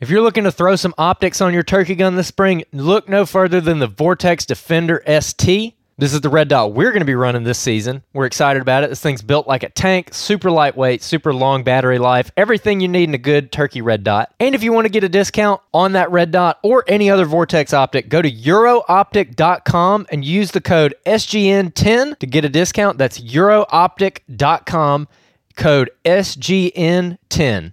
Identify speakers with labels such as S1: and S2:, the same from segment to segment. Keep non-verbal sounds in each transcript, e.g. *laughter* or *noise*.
S1: If you're looking to throw some optics on your turkey gun this spring, look no further than the Vortex Defender ST. This is the red dot we're going to be running this season. We're excited about it. This thing's built like a tank, super lightweight, super long battery life, everything you need in a good turkey red dot. And if you want to get a discount on that red dot or any other Vortex optic, go to eurooptic.com and use the code SGN10 to get a discount. That's eurooptic.com, code SGN10.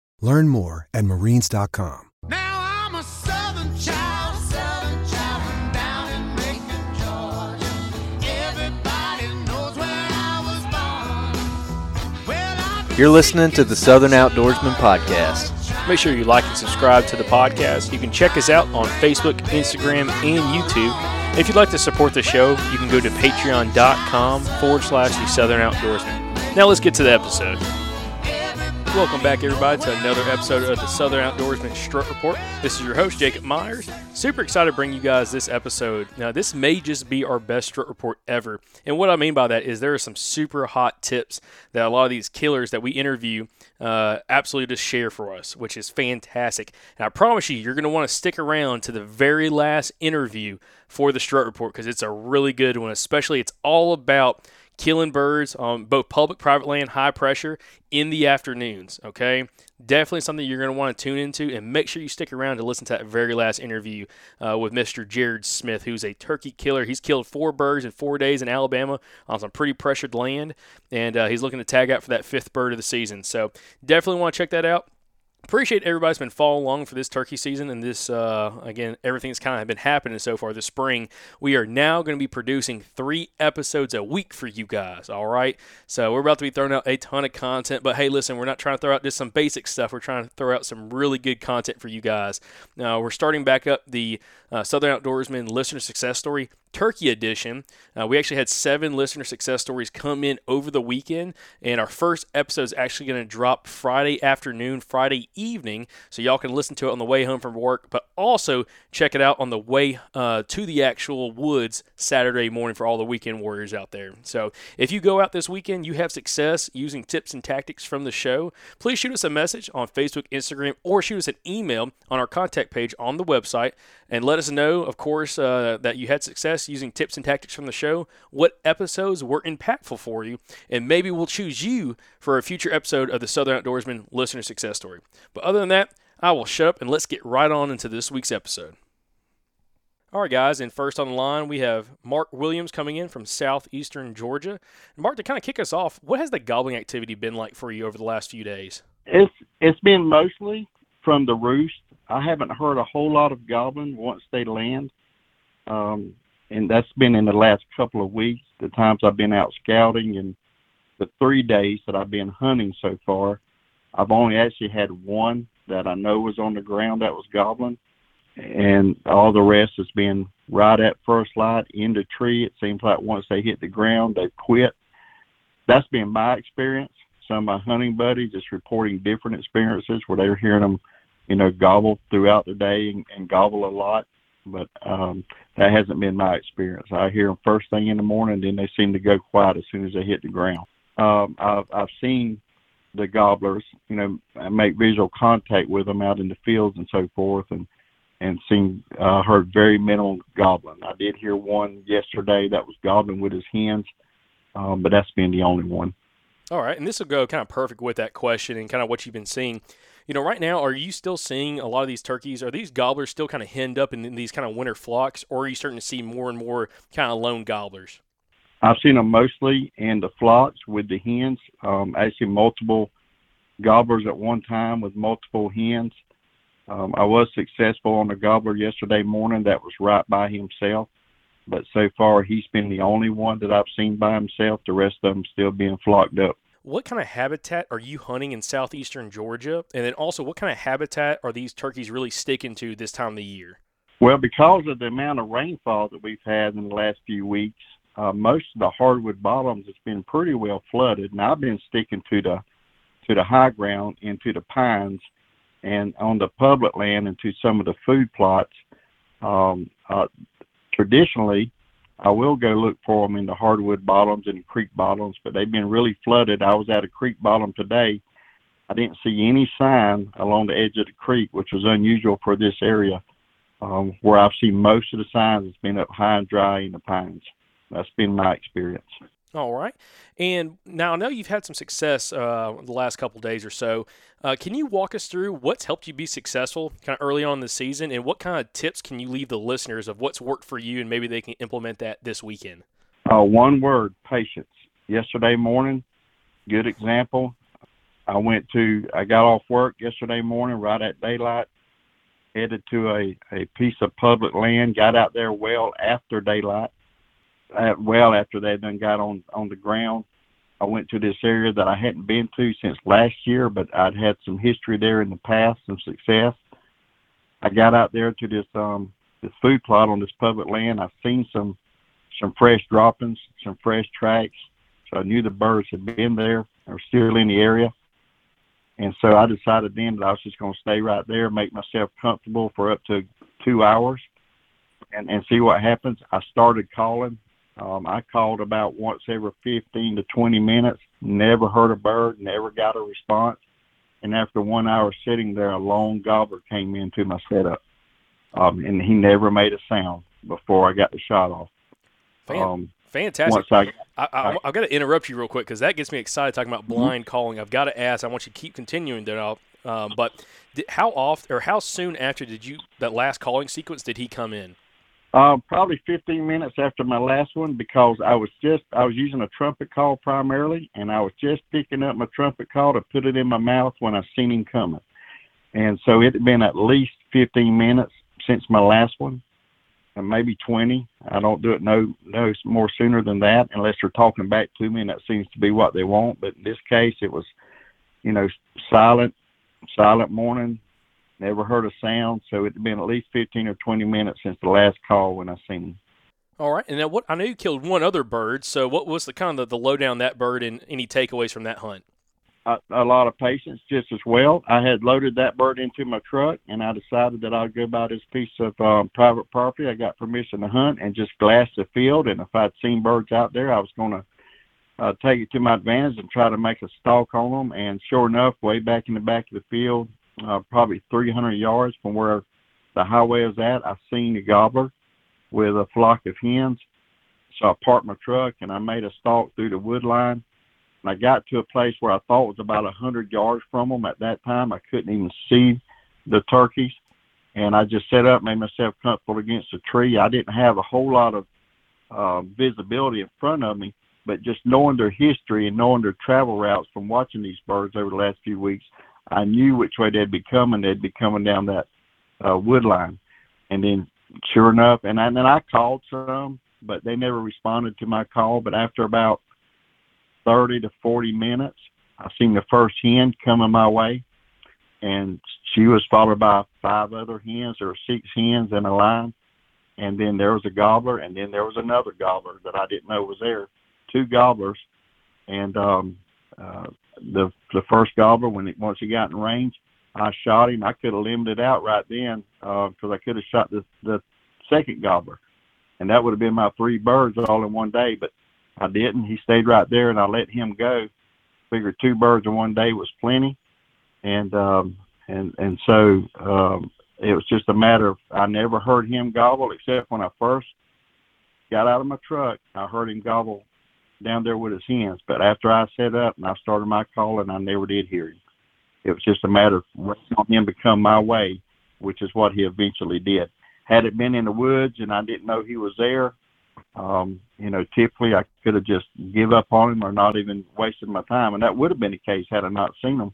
S2: Learn more at marines.com.
S3: Now I'm a southern child, southern child from down in Macon, Georgia. Everybody knows where I was born. Well,
S1: You're listening to the Southern Outdoorsman Podcast.
S4: Make sure you like and subscribe to the podcast. You can check us out on Facebook, Instagram, and YouTube. If you'd like to support the show, you can go to patreon.com forward slash the Southern Outdoorsman. Now let's get to the episode. Welcome back, everybody, to another episode of the Southern Outdoorsman Strut Report. This is your host, Jacob Myers. Super excited to bring you guys this episode. Now, this may just be our best strut report ever. And what I mean by that is there are some super hot tips that a lot of these killers that we interview uh, absolutely just share for us, which is fantastic. And I promise you, you're going to want to stick around to the very last interview for the strut report because it's a really good one, especially it's all about killing birds on both public private land high pressure in the afternoons okay? Definitely something you're going to want to tune into and make sure you stick around to listen to that very last interview uh, with mr jared smith who's a turkey killer. He's killed four birds in four days in alabama on some pretty pressured land and uh, he's looking to tag out for that fifth bird of the season. So definitely want to check that out appreciate everybody's been following along for this turkey season and this uh, again everything's kind of been happening so far this spring. We are now going to be producing three episodes a week for you guys. All right, so we're about to be throwing out a ton of content. But hey, listen, we're not trying to throw out just some basic stuff. We're trying to throw out some really good content for you guys. Now we're starting back up the uh, Southern Outdoorsman listener success story Turkey edition. Uh, we actually had seven listener success stories come in over the weekend, and our first episode is actually going to drop Friday afternoon, Friday evening, so y'all can listen to it on the way home from work, but also check it out on the way uh, to the actual woods Saturday morning for all the weekend warriors out there. So if you go out this weekend, you have success using tips and tactics from the show, please shoot us a message on Facebook, Instagram, or shoot us an email on our contact page on the website, and let us know, of course, uh, that you had success using tips and tactics from the show, what episodes were impactful for you, and maybe we'll choose you for a future episode of the Southern Outdoorsman listener success story. But other than that, I will shut up and let's get right on into this week's episode. All right, guys, and first on the line, we have Mark Williams coming in from southeastern Georgia. Mark, to kind of kick us off, what has the gobbling activity been like for you over the last few days?
S5: It's it's been mostly from the roost. I haven't heard a whole lot of gobbling once they land, um, and that's been in the last couple of weeks. The times I've been out scouting and the three days that I've been hunting so far, I've only actually had one that I know was on the ground that was gobbling, and all the rest has been right at first light in the tree. It seems like once they hit the ground, they quit. That's been my experience. Some of my hunting buddies just reporting different experiences where they're hearing them, you know, gobble throughout the day and, and gobble a lot. But um, that hasn't been my experience. I hear them first thing in the morning, then they seem to go quiet as soon as they hit the ground. Um, I've I've seen the gobblers, you know, make visual contact with them out in the fields and so forth, and and seen uh, heard very minimal gobbling. I did hear one yesterday that was gobbling with his hens, um, but that's been the only one.
S4: All right, and this will go kind of perfect with that question and kind of what you've been seeing. You know, right now, are you still seeing a lot of these turkeys? Are these gobblers still kind of henned up in these kind of winter flocks, or are you starting to see more and more kind of lone gobblers?
S5: I've seen them mostly in the flocks with the hens. Um, actually, multiple gobblers at one time with multiple hens. Um, I was successful on a gobbler yesterday morning that was right by himself, but so far he's been the only one that I've seen by himself. The rest of them still being flocked up.
S4: What kind of habitat are you hunting in southeastern Georgia? And then also, what kind of habitat are these turkeys really sticking to this time of the year?
S5: Well, because of the amount of rainfall that we've had in the last few weeks, uh, most of the hardwood bottoms has been pretty well flooded, and I've been sticking to the to the high ground into the pines, and on the public land into some of the food plots. Um, uh, traditionally, I will go look for them in the hardwood bottoms and creek bottoms, but they've been really flooded. I was at a creek bottom today. I didn't see any sign along the edge of the creek, which was unusual for this area. Um, where I've seen most of the signs, it's been up high and dry in the pines. That's been my experience.
S4: All right. And now I know you've had some success uh, the last couple days or so. Uh, can you walk us through what's helped you be successful kind of early on in the season and what kind of tips can you leave the listeners of what's worked for you and maybe they can implement that this weekend?
S5: Uh, one word, patience. Yesterday morning, good example. I went to, I got off work yesterday morning right at daylight, headed to a, a piece of public land, got out there well after daylight, uh, well after they done got on, on the ground. I went to this area that I hadn't been to since last year, but I'd had some history there in the past, some success. I got out there to this um this food plot on this public land. I've seen some some fresh droppings, some fresh tracks. So I knew the birds had been there or still in the area. And so I decided then that I was just going to stay right there, make myself comfortable for up to two hours, and and see what happens. I started calling. Um, I called about once every 15 to 20 minutes. Never heard a bird. Never got a response. And after one hour sitting there, a lone gobbler came into my setup, um, and he never made a sound before I got the shot off.
S4: Fan-
S5: Um,
S4: Fantastic.
S5: once I
S4: I, I, I've got to interrupt you real quick because that gets me excited talking about blind calling. I've got to ask. I want you to keep continuing that. I'll, um, but did, how often or how soon after did you that last calling sequence did he come in?
S5: Uh, probably 15 minutes after my last one because I was just I was using a trumpet call primarily, and I was just picking up my trumpet call to put it in my mouth when I seen him coming. and so it had been at least 15 minutes since my last one, and maybe 20. I don't do it no no more sooner than that unless they're talking back to me, and that seems to be what they want. But in this case, it was, you know, silent, silent morning. Never heard a sound, so it had been at least 15 or 20 minutes since the last call when I seen him.
S4: All right, and now what? I know you killed one other bird. So what was the kind of the, the lowdown that bird and any takeaways from that hunt?
S5: a, a lot of patience just as well. I had loaded that bird into my truck, and I decided that I'd go buy this piece of um, private property. I got permission to hunt and just glass the field. And if I'd seen birds out there, I was going to uh, take it to my advantage and try to make a stalk on them. And sure enough, way back in the back of the field, uh, probably 300 yards from where the highway is at, I seen a gobbler with a flock of hens. So I parked my truck and I made a stalk through the wood line and I got to a place where I thought was about a hundred yards from them. At that time, I couldn't even see the turkeys, and I just set up, made myself comfortable against a tree. I didn't have a whole lot of uh, visibility in front of me, but just knowing their history and knowing their travel routes from watching these birds over the last few weeks, I knew which way they'd be coming. They'd be coming down that uh, wood line, and then sure enough, and, I, and then I called some, but they never responded to my call. But after about 30 to 40 minutes. I seen the first hen coming my way, and she was followed by five other hens. There were six hens in a line, and then there was a gobbler, and then there was another gobbler that I didn't know was there. Two gobblers, and um, uh, the the first gobbler when it, once he got in range, I shot him. I could have limited out right then because uh, I could have shot the the second gobbler, and that would have been my three birds all in one day. But I didn't. He stayed right there, and I let him go. Figured two birds in one day was plenty, and um, and and so um, it was just a matter of I never heard him gobble except when I first got out of my truck. I heard him gobble down there with his hens. But after I set up and I started my call, and I never did hear him. It was just a matter of waiting on him to come my way, which is what he eventually did. Had it been in the woods and I didn't know he was there, um, you know, typically I could have just give up on him or not even wasted my time, and that would have been the case had I not seen him.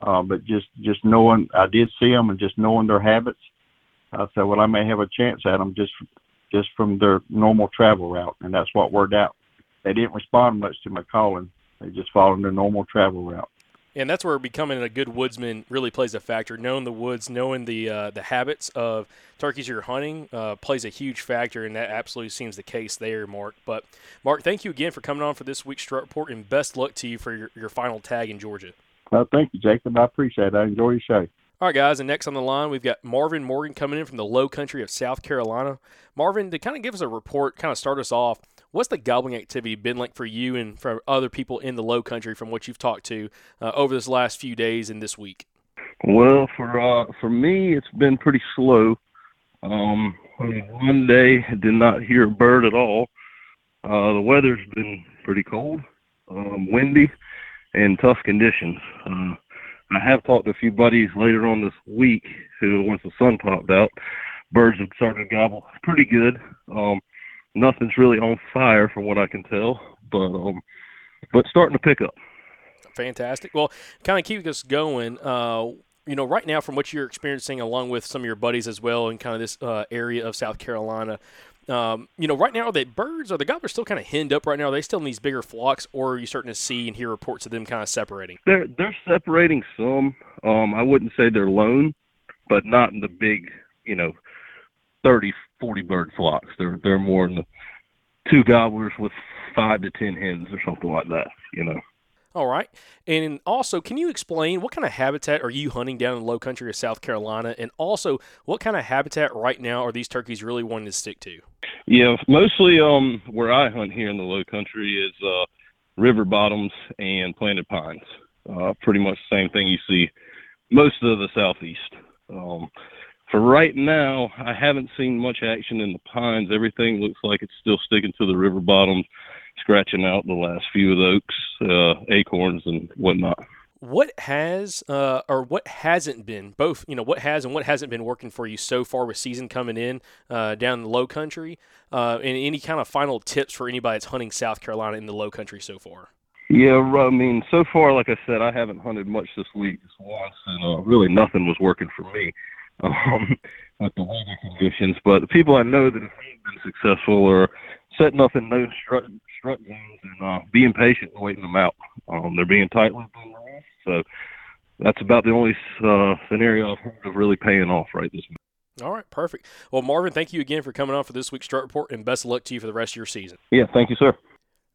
S5: Uh, but just just knowing I did see them and just knowing their habits, I said, well, I may have a chance at them just just from their normal travel route, and that's what worked out. They didn't respond much to my calling; they just followed their normal travel route.
S4: And that's where becoming a good woodsman really plays a factor. Knowing the woods, knowing the uh, the habits of turkeys you're hunting, uh, plays a huge factor, and that absolutely seems the case there, Mark. But Mark, thank you again for coming on for this week's Strut Report, and best luck to you for your, your final tag in Georgia.
S5: Well, thank you, Jacob. I appreciate it. I enjoy your show.
S4: All right, guys, and next on the line, we've got Marvin Morgan coming in from the low country of South Carolina. Marvin, to kind of give us a report, kind of start us off, what's the gobbling activity been like for you and for other people in the low country from what you've talked to uh, over this last few days and this week?
S6: Well, for uh, for me, it's been pretty slow. Um, one day, I did not hear a bird at all. Uh, the weather's been pretty cold, um, windy, and tough conditions. Uh, I have talked to a few buddies later on this week who, once the sun popped out, birds have started to gobble pretty good. Um, nothing's really on fire from what I can tell, but um, but starting to pick up.
S4: Fantastic. Well, kind of keep us going. Uh, you know, right now, from what you're experiencing, along with some of your buddies as well, in kind of this uh, area of South Carolina, um, you know, right now, are the birds, are the gobblers still kind of henned up right now? Are they still in these bigger flocks, or are you starting to see and hear reports of them kind of separating?
S6: They're they're separating some. Um, I wouldn't say they're lone, but not in the big, you know, 30, 40 bird flocks. They're they're more in the two gobblers with five to ten hens or something like that. You know.
S4: All right. And also, can you explain what kind of habitat are you hunting down in the low country of South Carolina? And also, what kind of habitat right now are these turkeys really wanting to stick to?
S6: Yeah, mostly um where I hunt here in the low country is uh river bottoms and planted pines. Uh pretty much the same thing you see most of the southeast. Um for right now, I haven't seen much action in the pines. Everything looks like it's still sticking to the river bottoms, scratching out the last few of the oaks, uh, acorns, and whatnot.
S4: What has uh, or what hasn't been both? You know, what has and what hasn't been working for you so far with season coming in uh, down the Low Country, uh, and any kind of final tips for anybody that's hunting South Carolina in the Low Country so far?
S6: Yeah, I mean, so far, like I said, I haven't hunted much this week, just once, and uh, really nothing was working for me *laughs* um, with the weather conditions. But the people I know that have been successful are setting up in those strut, strut zones and uh, being patient and waiting them out. Um, they're being tight-lipped on the roof, so that's about the only uh, scenario I've heard of really paying off right this minute.
S4: All right, perfect. Well, Marvin, thank you again for coming on for this week's Strut Report, and best of luck to you for the rest of your season.
S6: Yeah, thank you, sir.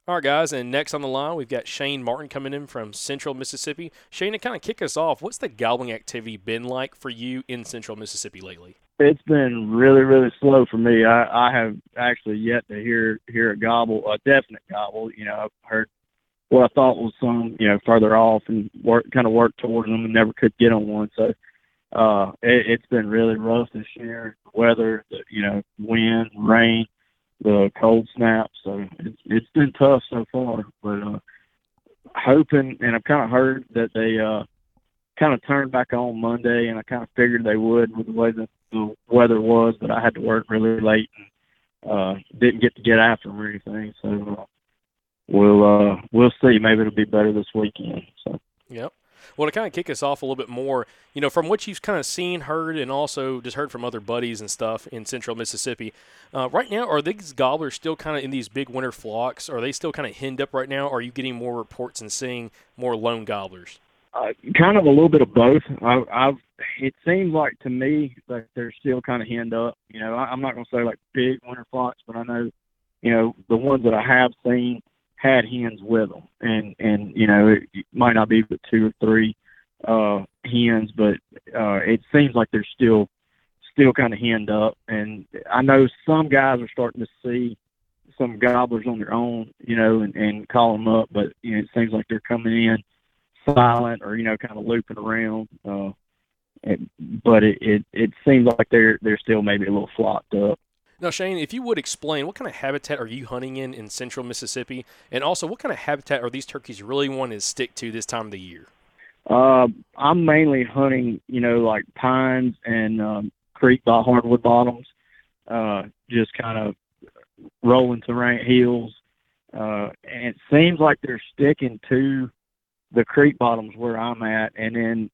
S4: All right, guys, and next on the line, we've got Shane Martin coming in from Central Mississippi. Shane, to kind of kick us off, what's the gobbling activity been like for you in Central Mississippi lately?
S7: It's been really, really slow for me. I, I have actually yet to hear hear a gobble, a definite gobble. You know, I've heard what I thought was some, you know, further off and work kind of worked towards them and never could get on one. So uh, it, it's been really rough this year. The weather, the, you know, wind, rain, the cold snap. So it's it's been tough so far. But uh, hoping, and I've kind of heard that they uh, kind of turned back on Monday, and I kind of figured they would with the way the, the weather was. But I had to work really late and uh, didn't get to get after them or anything. So uh, we'll uh, we'll see. Maybe it'll be better this weekend. So.
S4: Yep. Well, to kind of kick us off a little bit more, you know, from what you've kind of seen, heard, and also just heard from other buddies and stuff in central Mississippi, uh, right now, are these gobblers still kind of in these big winter flocks? Are they still kind of henned up right now? Are you getting more reports and seeing more lone gobblers?
S7: Uh, kind of a little bit of both. I, I've. It seems like to me that they're still kind of henned up. You know, I, I'm not going to say like big winter flocks, but I know, you know, the ones that I have seen had hens with them, and and you know, it, might not be but two or three uh hens, but uh it seems like they're still still kind of henned up. And I know some guys are starting to see some gobblers on their own, you know, and, and call them up, but you know, it seems like they're coming in silent or you know kind of looping around. Uh, it, but it, it it seems like they're they're still maybe a little flocked up.
S4: Now, Shane, if you would explain what kind of habitat are you hunting in in central Mississippi, and also what kind of habitat are these turkeys really wanting to stick to this time of the year?
S7: Uh, I'm mainly hunting, you know, like pines and um, creek by hardwood bottoms, uh, just kind of rolling terrain hills. Uh, and it seems like they're sticking to the creek bottoms where I'm at, and then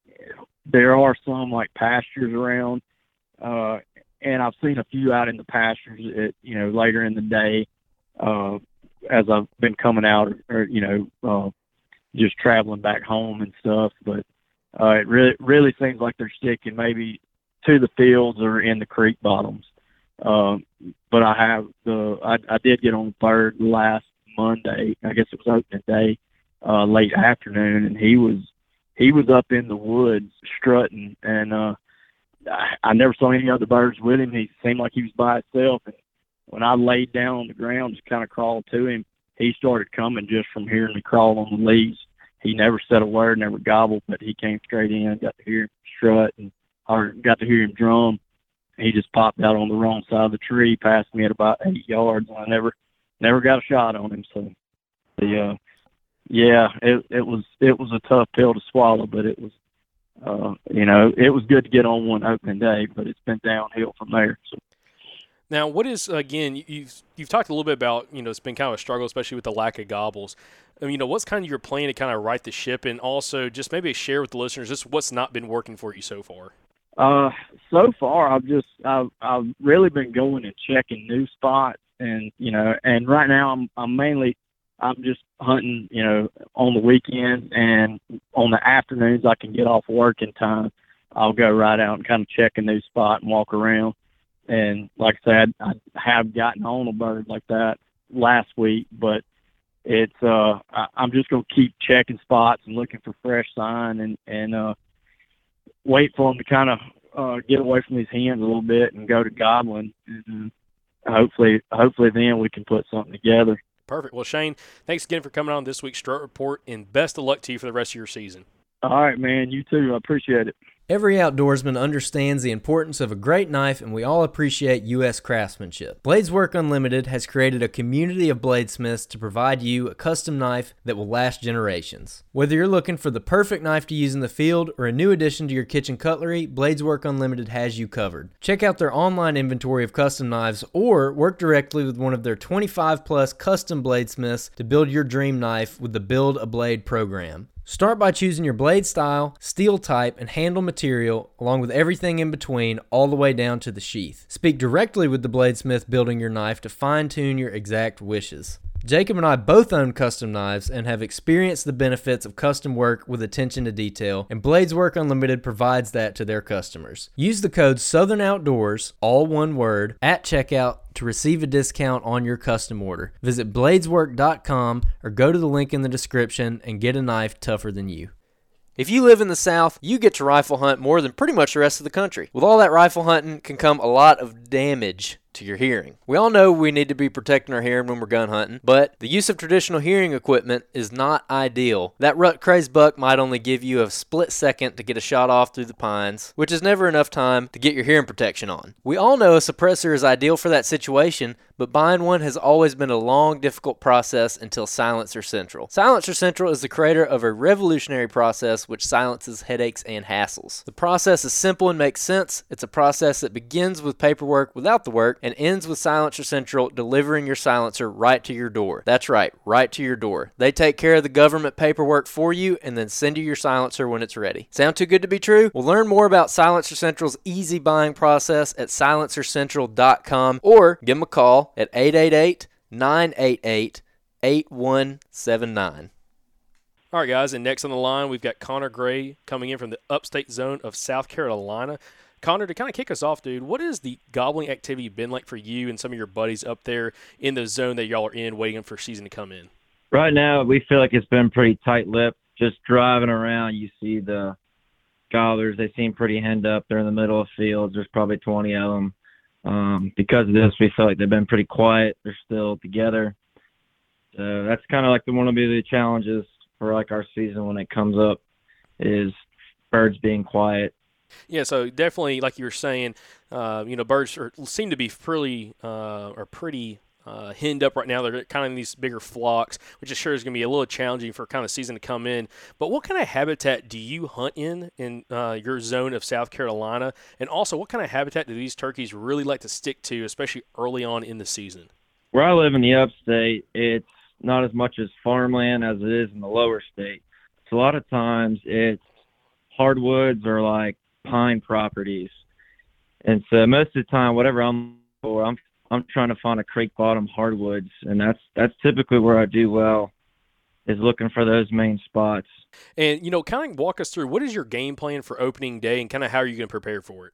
S7: there are some like pastures around. Uh, and I've seen a few out in the pastures, at, you know, later in the day, uh, as I've been coming out, or, you know, uh, just traveling back home and stuff. But uh, it really really seems like they're sticking maybe to the fields or in the creek bottoms. Um, but I have the I, I did get on third last Monday. I guess it was opening day, uh, late afternoon, and he was he was up in the woods strutting, and uh, I, never saw any other birds with him. He seemed like he was by himself. And when I laid down on the ground, just kind of crawled to him, he started coming just from hearing me crawl on the leaves. He never said a word, never gobbled, but he came straight in, got to hear him strut, and or got to hear him drum. He just popped out on the wrong side of the tree, passed me at about eight yards, and I never, never got a shot on him. So, the, uh, yeah, it it was it was a tough pill to swallow, but it was, uh, you know, it was good to get on one opening day, but it's been downhill from there. So.
S4: Now, what is again? You've you've talked a little bit about you know it's been kind of a struggle, especially with the lack of gobbles. I mean, you know, what's kind of your plan to kind of right the ship, and also just maybe share with the listeners just what's not been working for you so far.
S7: Uh, so far, I've just I've I've really been going and checking new spots, and you know, and right now I'm I'm mainly I'm just hunting, you know, on the weekends and on the afternoons I can get off work in time. I'll go right out and kind of check a new spot and walk around. And like I said, I have gotten on a bird like that last week, but it's uh I, I'm just gonna keep checking spots and looking for fresh sign and and uh wait for them to kind of uh get away from these hens a little bit and go to gobbling and uh, hopefully hopefully then we can put something together.
S4: Perfect. Well, Shane, thanks again for coming on this week's Strut Report, and best of luck to you for the rest of your season.
S7: All right, man. You too. I appreciate it.
S1: Every outdoorsman understands the importance of a great knife, and we all appreciate U.S. craftsmanship. Bladeswork Unlimited has created a community of bladesmiths to provide you a custom knife that will last generations. Whether you're looking for the perfect knife to use in the field or a new addition to your kitchen cutlery, Bladeswork Unlimited has you covered. Check out their online inventory of custom knives or work directly with one of their 25 plus custom bladesmiths to build your dream knife with the Build a Blade program. Start by choosing your blade style, steel type, and handle material, along with everything in between, all the way down to the sheath. Speak directly with the bladesmith building your knife to fine tune your exact wishes. Jacob and I both own custom knives and have experienced the benefits of custom work with attention to detail, and Bladeswork Unlimited provides that to their customers. Use the code Southern Outdoors, all one word, at checkout to receive a discount on your custom order. Visit bladeswork.com or go to the link in the description and get a knife tougher than you. If you live in the South, you get to rifle hunt more than pretty much the rest of the country. With all that rifle hunting can come a lot of damage to your hearing. We all know we need to be protecting our hearing when we're gun hunting, but the use of traditional hearing equipment is not ideal. That rut crazed buck might only give you a split second to get a shot off through the pines, which is never enough time to get your hearing protection on. We all know a suppressor is ideal for that situation, but buying one has always been a long, difficult process until Silencer Central. Silencer Central is the creator of a revolutionary process which silences headaches and hassles. The process is simple and makes sense. It's a process that begins with paperwork without the work and ends with Silencer Central delivering your silencer right to your door. That's right, right to your door. They take care of the government paperwork for you and then send you your silencer when it's ready. Sound too good to be true? Well, learn more about Silencer Central's easy buying process at silencercentral.com or give them a call at 888 988 8179.
S4: All right, guys, and next on the line, we've got Connor Gray coming in from the upstate zone of South Carolina. Connor, to kind of kick us off, dude, what has the gobbling activity been like for you and some of your buddies up there in the zone that y'all are in, waiting for season to come in?
S8: Right now, we feel like it's been pretty tight-lipped. Just driving around, you see the gobblers. They seem pretty henned up. They're in the middle of fields. There's probably 20 of them. Um, because of this, we feel like they've been pretty quiet. They're still together. So that's kind of like the one of the challenges for like our season when it comes up is birds being quiet.
S4: Yeah, so definitely, like you were saying, uh, you know, birds are, seem to be pretty uh, are pretty uh, up right now. They're kind of in these bigger flocks, which is sure is going to be a little challenging for kind of season to come in. But what kind of habitat do you hunt in in uh, your zone of South Carolina? And also, what kind of habitat do these turkeys really like to stick to, especially early on in the season?
S8: Where I live in the upstate, it's not as much as farmland as it is in the lower state. So a lot of times it's hardwoods or like pine properties. And so most of the time, whatever I'm for, I'm I'm trying to find a creek bottom hardwoods, and that's that's typically where I do well, is looking for those main spots.
S4: And you know, kind of walk us through what is your game plan for opening day, and kind of how are you going to prepare for it?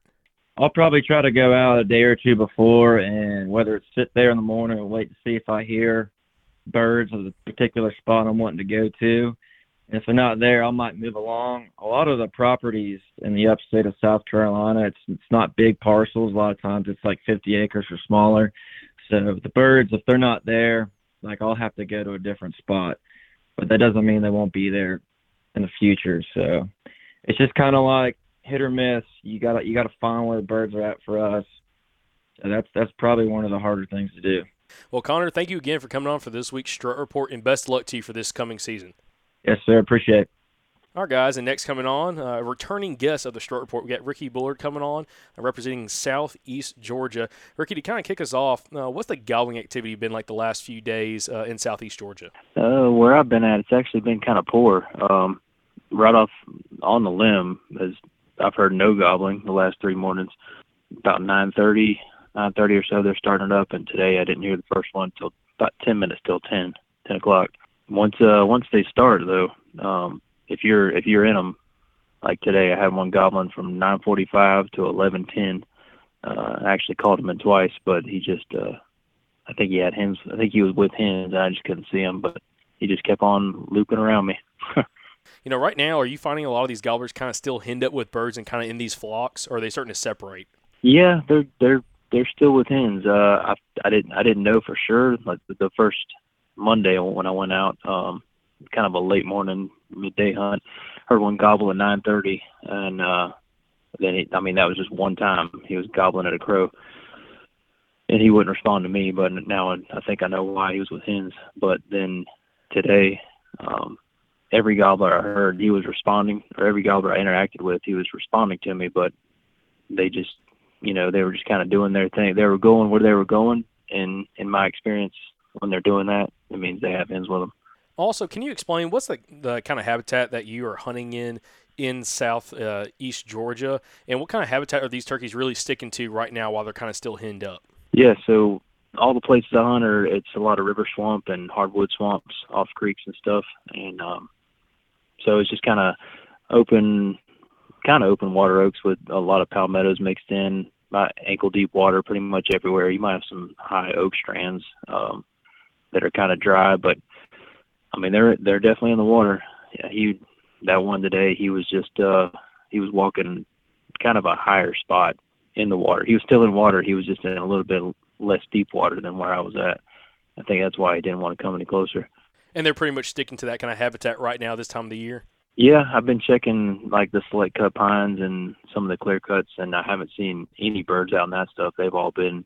S8: I'll probably try to go out a day or two before, and whether it's sit there in the morning and wait to see if I hear birds of the particular spot I'm wanting to go to. If they're not there, I might move along. A lot of the properties in the upstate of South Carolina, it's it's not big parcels. A lot of times it's like 50 acres or smaller. So the birds, if they're not there, like I'll have to go to a different spot. But that doesn't mean they won't be there in the future. So it's just kind of like hit or miss. You gotta you gotta find where the birds are at for us. So that's that's probably one of the harder things to do.
S4: Well, Connor, thank you again for coming on for this week's Strut Report, and best luck to you for this coming season.
S8: Yes, sir. Appreciate it.
S4: All right, guys, and next coming on, uh, a returning guest of the Strut Report, we got Ricky Bullard coming on, uh, representing Southeast Georgia. Ricky, to kind of kick us off, uh, what's the gobbling activity been like the last few days uh, in Southeast Georgia?
S9: Uh, where I've been at, it's actually been kind of poor. Um, right off on the limb, as I've heard no gobbling the last three mornings. About 9:30, 9:30 or so, they're starting up, and today I didn't hear the first one until about 10 minutes till 10, 10 o'clock. Once uh once they start though, um, if you're if you're in them, like today, I had one gobbling from 9:45 to 11:10. Uh, I actually called him in twice, but he just uh, I think he had hens. I think he was with hens, and I just couldn't see him, but he just kept on looping around me. *laughs*
S4: You know, right now, are you finding a lot of these gobblers kind of still henned up with birds and kind of in these flocks, or are they starting to separate?
S9: Yeah, they're they're they're still with hens. Uh, I I didn't I didn't know for sure. Like the first Monday when I went out, um, kind of a late morning midday hunt, heard one gobble at 9:30, and uh, then he, I mean that was just one time he was gobbling at a crow, and he wouldn't respond to me. But now I I think I know why he was with hens. But then today, um, every gobbler I heard he was responding, or every gobbler I interacted with he was responding to me. But they just, you know, they were just kind of doing their thing. They were going where they were going, and in my experience, when they're doing that, it means they have hens with them.
S4: Also, can you explain what's the, the kind of habitat that you are hunting in in south uh, east Georgia, and what kind of habitat are these turkeys really sticking to right now while they're kind of still henned up?
S9: Yeah, so all the places I hunt are it's a lot of river swamp and hardwood swamps off creeks and stuff, and um, so it's just kind of open, kind of open water oaks with a lot of palmettos mixed in, about ankle deep water pretty much everywhere. You might have some high oak strands um, that are kind of dry, but I mean they're they're definitely in the water. Yeah, he that one today he was just uh, he was walking kind of a higher spot in the water. He was still in water. He was just in a little bit less deep water than where I was at. I think that's why he didn't want to come any closer.
S4: And they're pretty much sticking to that kind of habitat right now this time of the year.
S9: Yeah, I've been checking like the select cut pines and some of the clear cuts, and I haven't seen any birds out in that stuff. They've all been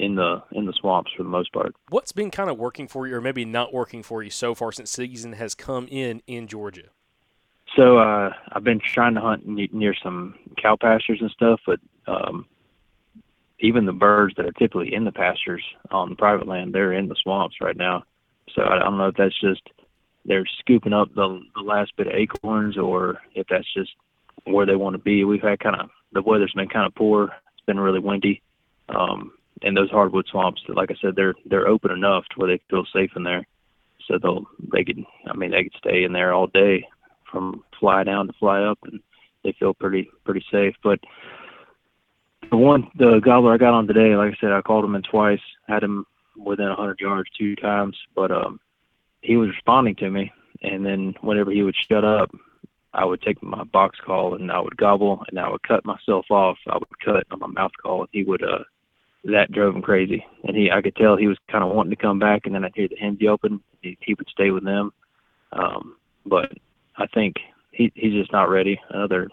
S9: in the in the swamps for the most part.
S4: What's been kind of working for you, or maybe not working for you so far since season has come in in Georgia?
S9: So uh, I've been trying to hunt near some cow pastures and stuff, but um, even the birds that are typically in the pastures on private land, they're in the swamps right now. So I don't know if that's just they're scooping up the, the last bit of acorns, or if that's just where they want to be. We've had kind of the weather's been kind of poor. It's been really windy, um, and those hardwood swamps, That, like I said, they're they're open enough to where they feel safe in there. So they'll they could I mean they could stay in there all day from fly down to fly up, and they feel pretty pretty safe. But the one the gobbler I got on today, like I said, I called him in twice, had him within a hundred yards two times, but um he was responding to me and then whenever he would shut up I would take my box call and I would gobble and I would cut myself off. I would cut on my mouth call and he would uh that drove him crazy. And he I could tell he was kinda wanting to come back and then I'd hear the hens open. He he would stay with them. Um but I think he he's just not ready. Another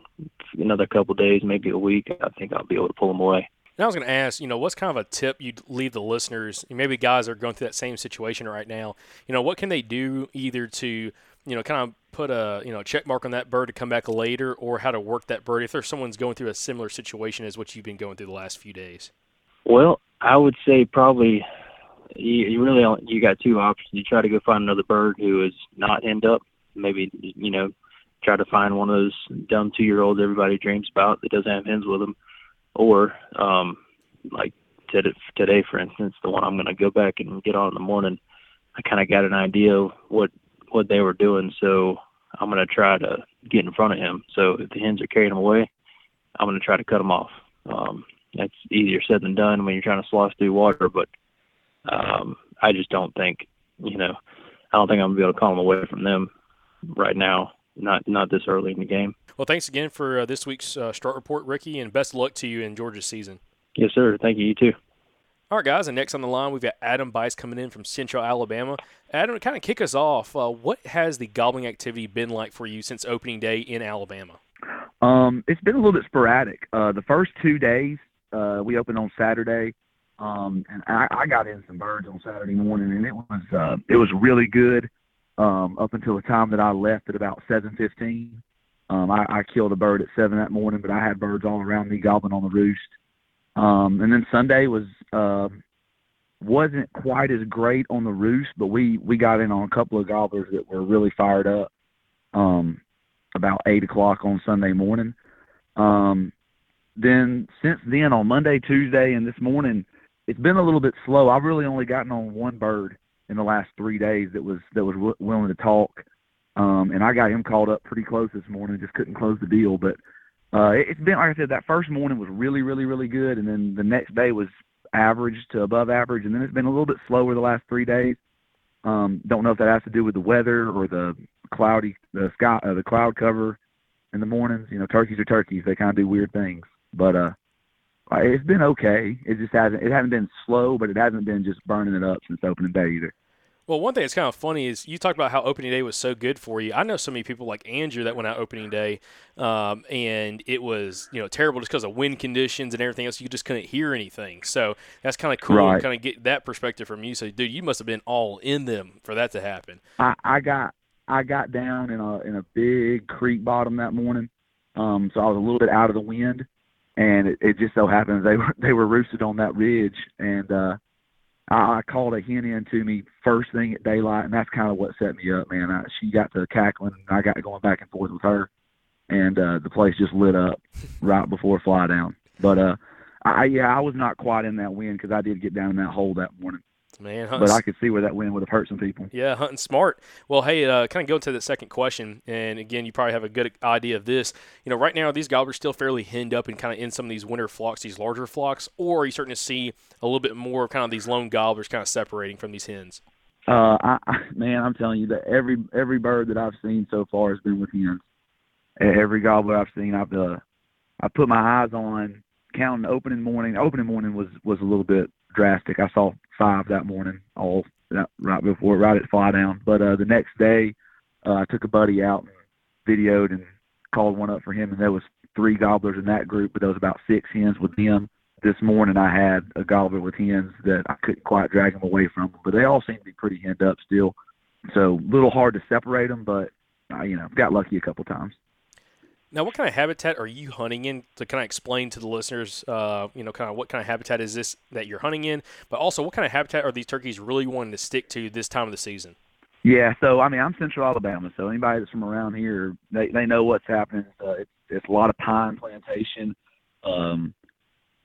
S9: another couple of days, maybe a week, I think I'll be able to pull him away.
S4: And I was going to ask, you know, what's kind of a tip you'd leave the listeners? Maybe guys are going through that same situation right now. You know, what can they do either to, you know, kind of put a, you know, check mark on that bird to come back later, or how to work that bird if there's someone's going through a similar situation as what you've been going through the last few days?
S9: Well, I would say probably you, you really only, you got two options. You try to go find another bird who is not end up. Maybe you know, try to find one of those dumb two year olds everybody dreams about that doesn't have hens with them, or um, like today, today for instance, the one I'm going to go back and get on in the morning. I kind of got an idea of what what they were doing, so I'm going to try to get in front of him. So if the hens are carrying him away, I'm going to try to cut him off. Um, that's easier said than done when you're trying to slosh through water, but um, I just don't think, you know, I don't think I'm gonna be able to call them away from them right now. Not not this early in the game.
S4: Well, thanks again for uh, this week's uh, Strut Report, Ricky, and best of luck to you in Georgia's season.
S9: Yes, sir. Thank you. You too.
S4: All right, guys, and next on the line, we've got Adam Bice coming in from Central Alabama. Adam, to kind of kick us off, uh, what has the gobbling activity been like for you since opening day in Alabama?
S10: Um, it's been a little bit sporadic. Uh, the first two days, uh, we opened on Saturday, um, and I, I got in some birds on Saturday morning, and it was uh, it was really good um, up until the time that I left at about seven fifteen. Um, I, I killed a bird at seven that morning, but I had birds all around me gobbling on the roost. Um, and then Sunday was uh, wasn't quite as great on the roost, but we we got in on a couple of gobblers that were really fired up. Um, about eight o'clock on Sunday morning. Um, then since then on Monday, Tuesday, and this morning, it's been a little bit slow. I've really only gotten on one bird in the last three days that was that was w- willing to talk, um, and I got him called up pretty close this morning. Just couldn't close the deal, but uh, it, it's been like I said. That first morning was really, really, really good, and then the next day was average to above average, and then it's been a little bit slower the last three days. Um, don't know if that has to do with the weather or the cloudy the sky uh, the cloud cover in the mornings. You know, turkeys are turkeys; they kind of do weird things. But uh, it's been okay. It just hasn't it hasn't been slow, but it hasn't been just burning it up since opening day either.
S4: Well, one thing that's kind of funny is you talked about how opening day was so good for you. I know so many people like Andrew that went out opening day, um, and it was you know terrible just because of wind conditions and everything else. You just couldn't hear anything. So that's kind of cool.
S10: Right.
S4: Kind of get that perspective from you. So, dude, you must have been all in them for that to happen.
S10: I, I got I got down in a in a big creek bottom that morning, um, so I was a little bit out of the wind, and it, it just so happens they were *laughs* they were roosted on that ridge, and uh, I, I called a hen in to me first thing at daylight, and that's kind of what set me up, man. I, she got to cackling, and I got going back and forth with her, and uh, the place just lit up right before fly down. But uh, I yeah, I was not quite in that wind because I did get down in that hole that morning,
S4: Man,
S10: but I could see where that wind would have hurt some people.
S4: yeah, hunting smart. Well, hey, uh, kind of go into the second question, and again, you probably have a good idea of this. You know, right now, these gobblers still fairly henned up and kind of in some of these winter flocks, these larger flocks, or are you starting to see a little bit more of kind of these lone gobblers kind of separating from these hens?
S10: Uh, I, I, man, I'm telling you that every every bird that I've seen so far has been with hens. Every gobbler I've seen, I've uh, I put my eyes on counting opening morning. Opening morning was was a little bit drastic. I saw five that morning, all that, right before right at fly down. But uh, the next day, uh, I took a buddy out and videoed and called one up for him, and there was three gobblers in that group, but there was about six hens with them. This morning I had a gobbler with hens that I couldn't quite drag them away from but they all seem to be pretty henned up still. So a little hard to separate them, but I, you know, got lucky a couple times.
S4: Now, what kind of habitat are you hunting in to kind of explain to the listeners, uh, you know, kind of what kind of habitat is this that you're hunting in, but also what kind of habitat are these turkeys really wanting to stick to this time of the season?
S10: Yeah, so I mean, I'm Central Alabama, so anybody that's from around here, they they know what's happening. Uh, it's it's a lot of pine plantation, um,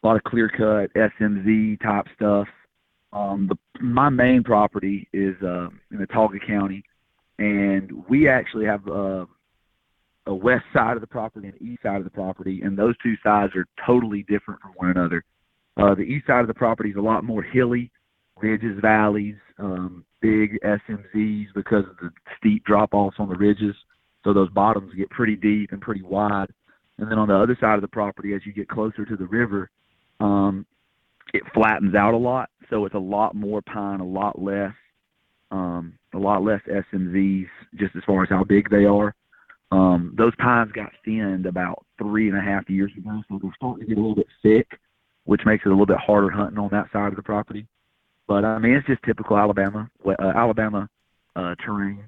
S10: a lot of clear cut SMZ type stuff. Um, the my main property is uh, in Autauga County, and we actually have uh, a west side of the property and east side of the property, and those two sides are totally different from one another. Uh, the east side of the property is a lot more hilly, ridges, valleys, um, big SMZs because of the steep drop offs on the ridges. So those bottoms get pretty deep and pretty wide. And then on the other side of the property, as you get closer to the river, um, it flattens out a lot. So it's a lot more pine, a lot less, um, a lot less SMZs, just as far as how big they are. Um, those pines got thinned about three and a half years ago, so they're starting to get a little bit thick, which makes it a little bit harder hunting on that side of the property. But I mean, it's just typical Alabama, uh, Alabama uh, terrain.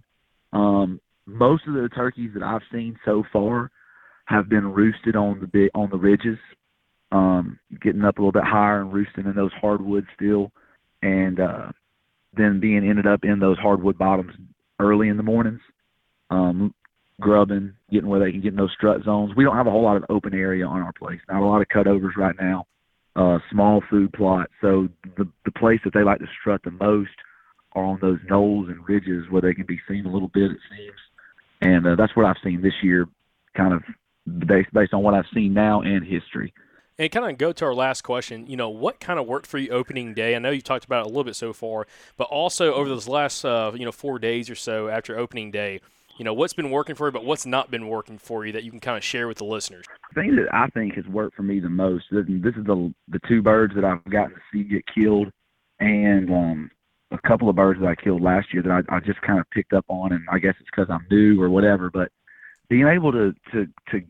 S10: Um, most of the turkeys that I've seen so far have been roosted on the big on the ridges, um, getting up a little bit higher and roosting in those hardwoods still, and uh, then being ended up in those hardwood bottoms early in the mornings, um, grubbing, getting where they can get in those strut zones. We don't have a whole lot of open area on our place. Not a lot of cutovers right now. Uh, small food plots. So the the place that they like to strut the most are on those knolls and ridges where they can be seen a little bit. It seems, and uh, that's what I've seen this year, kind of based based on what I've seen now and history.
S4: And kind of go to our last question. You know, what kind of worked for you opening day? I know you talked about it a little bit so far, but also over those last, uh, you know, four days or so after opening day, you know, what's been working for you, but what's not been working for you that you can kind of share with the listeners?
S10: The thing that I think has worked for me the most. This is the the two birds that I've gotten to see get killed, and um, a couple of birds that I killed last year that I, I just kind of picked up on, and I guess it's because I'm new or whatever. But being able to to to